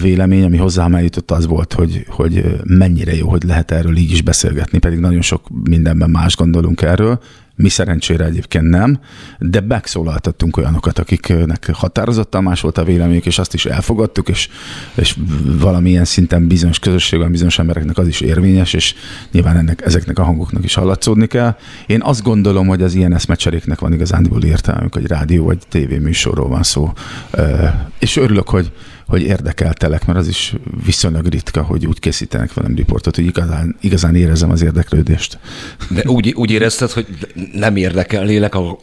S3: vélemény, ami hozzám eljutott, az volt, hogy, hogy mennyire jó, hogy lehet erről így is beszélgetni, pedig nagyon sok mindenben más gondolunk erről, mi szerencsére egyébként nem, de megszólaltattunk olyanokat, akiknek határozottan más volt a véleményük, és azt is elfogadtuk, és, és valamilyen szinten bizonyos közösségben, bizonyos embereknek az is érvényes, és nyilván ennek, ezeknek a hangoknak is hallatszódni kell. Én azt gondolom, hogy az ilyen eszmecseréknek van igazándiból értelmük, hogy rádió vagy tévéműsorról van szó. És örülök, hogy hogy érdekeltelek, mert az is viszonylag ritka, hogy úgy készítenek velem riportot, hogy igazán, igazán érezem az érdeklődést.
S2: De úgy, úgy érezted, hogy nem érdekelnélek a,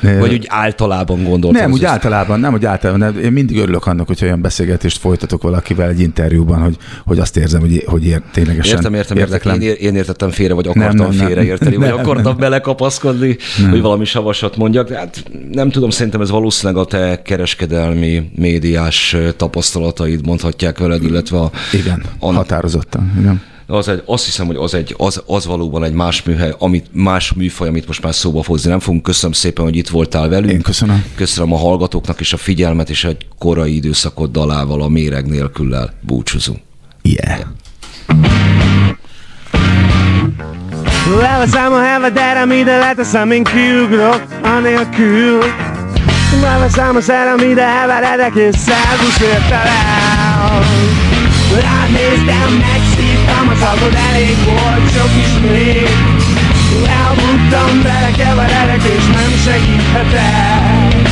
S2: vagy úgy általában gondoltam.
S3: Nem, úgy általában, nem, úgy általában. Nem. Én mindig örülök annak, hogy olyan beszélgetést folytatok valakivel egy interjúban, hogy, hogy azt érzem, hogy, hogy ér, ténylegesen
S2: Értem, értem, érdeklem. Én, én értettem félre, vagy akartam nem, nem, félreérteni, nem, vagy nem, akartam nem. belekapaszkodni, nem. hogy valami savasat mondjak. De hát nem tudom, szerintem ez valószínűleg a te kereskedelmi, médiás tapasztalataid mondhatják veled, illetve a...
S3: Igen, a, határozottan. Igen
S2: az egy, azt hiszem, hogy az, egy, az, az valóban egy más műhely, amit, más műfaj, amit most már szóba hozni nem fogunk. Köszönöm szépen, hogy itt voltál velünk.
S3: Én köszönöm.
S2: Köszönöm a hallgatóknak is a figyelmet, és egy korai időszakot dalával a méreg nélküllel búcsúzunk.
S3: Yeah. yeah.
S9: Leveszem a hevedet, amit leteszem, én kiugrok anélkül Leveszem a szerem, ide heveredek, és szervusz értelem Ránéztem, megszívtam, az Álmatagod elég volt, csak is még. Elbuktam, belekeveredek és nem segíthetek.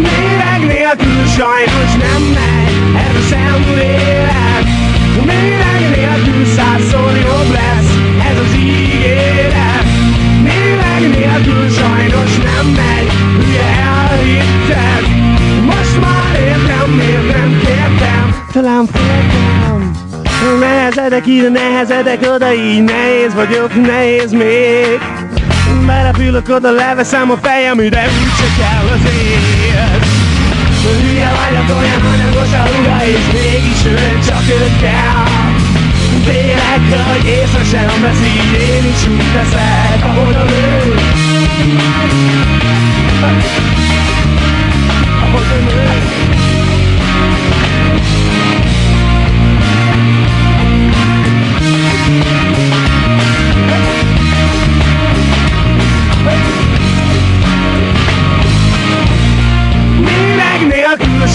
S7: Méreg nélkül sajnos ez a szemlélet Méreg nélkül százszor jobb lesz Ez az ígéret. Méreg nélkül sajnos nem megy Ugye elhitted? Most már értem, miért nem kértem. Talán féltem. Nehezedek ide, nehezedek oda, így nehéz vagyok, nehéz még. Belepülök oda, leveszem a fejem, de úgyse kell az élet Hülye vagyok, olyan anyagos a ruha, és mégis ő csak őt kell Félek, hogy észre sem veszi, én is úgy teszek, ahogy a nő. Ahogy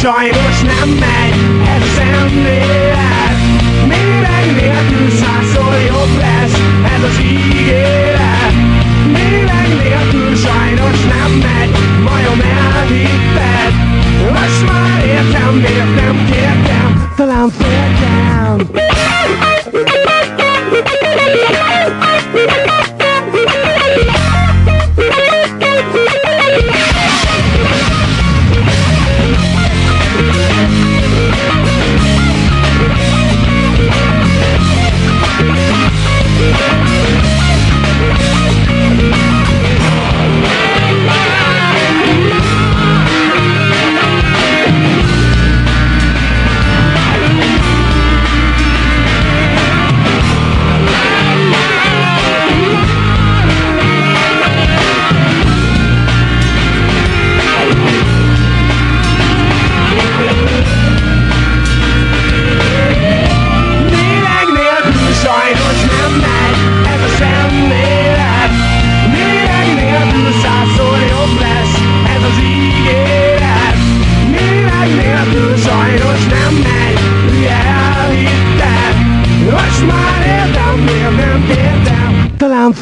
S7: sajnos nem megy ez szemlélet Méreg nélkül százszor jobb lesz ez az ígéret. Méreg nélkül sajnos nem megy, majom elhitted? Most már értem, miért nem kértem, talán féltem. Méreg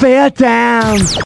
S7: Most már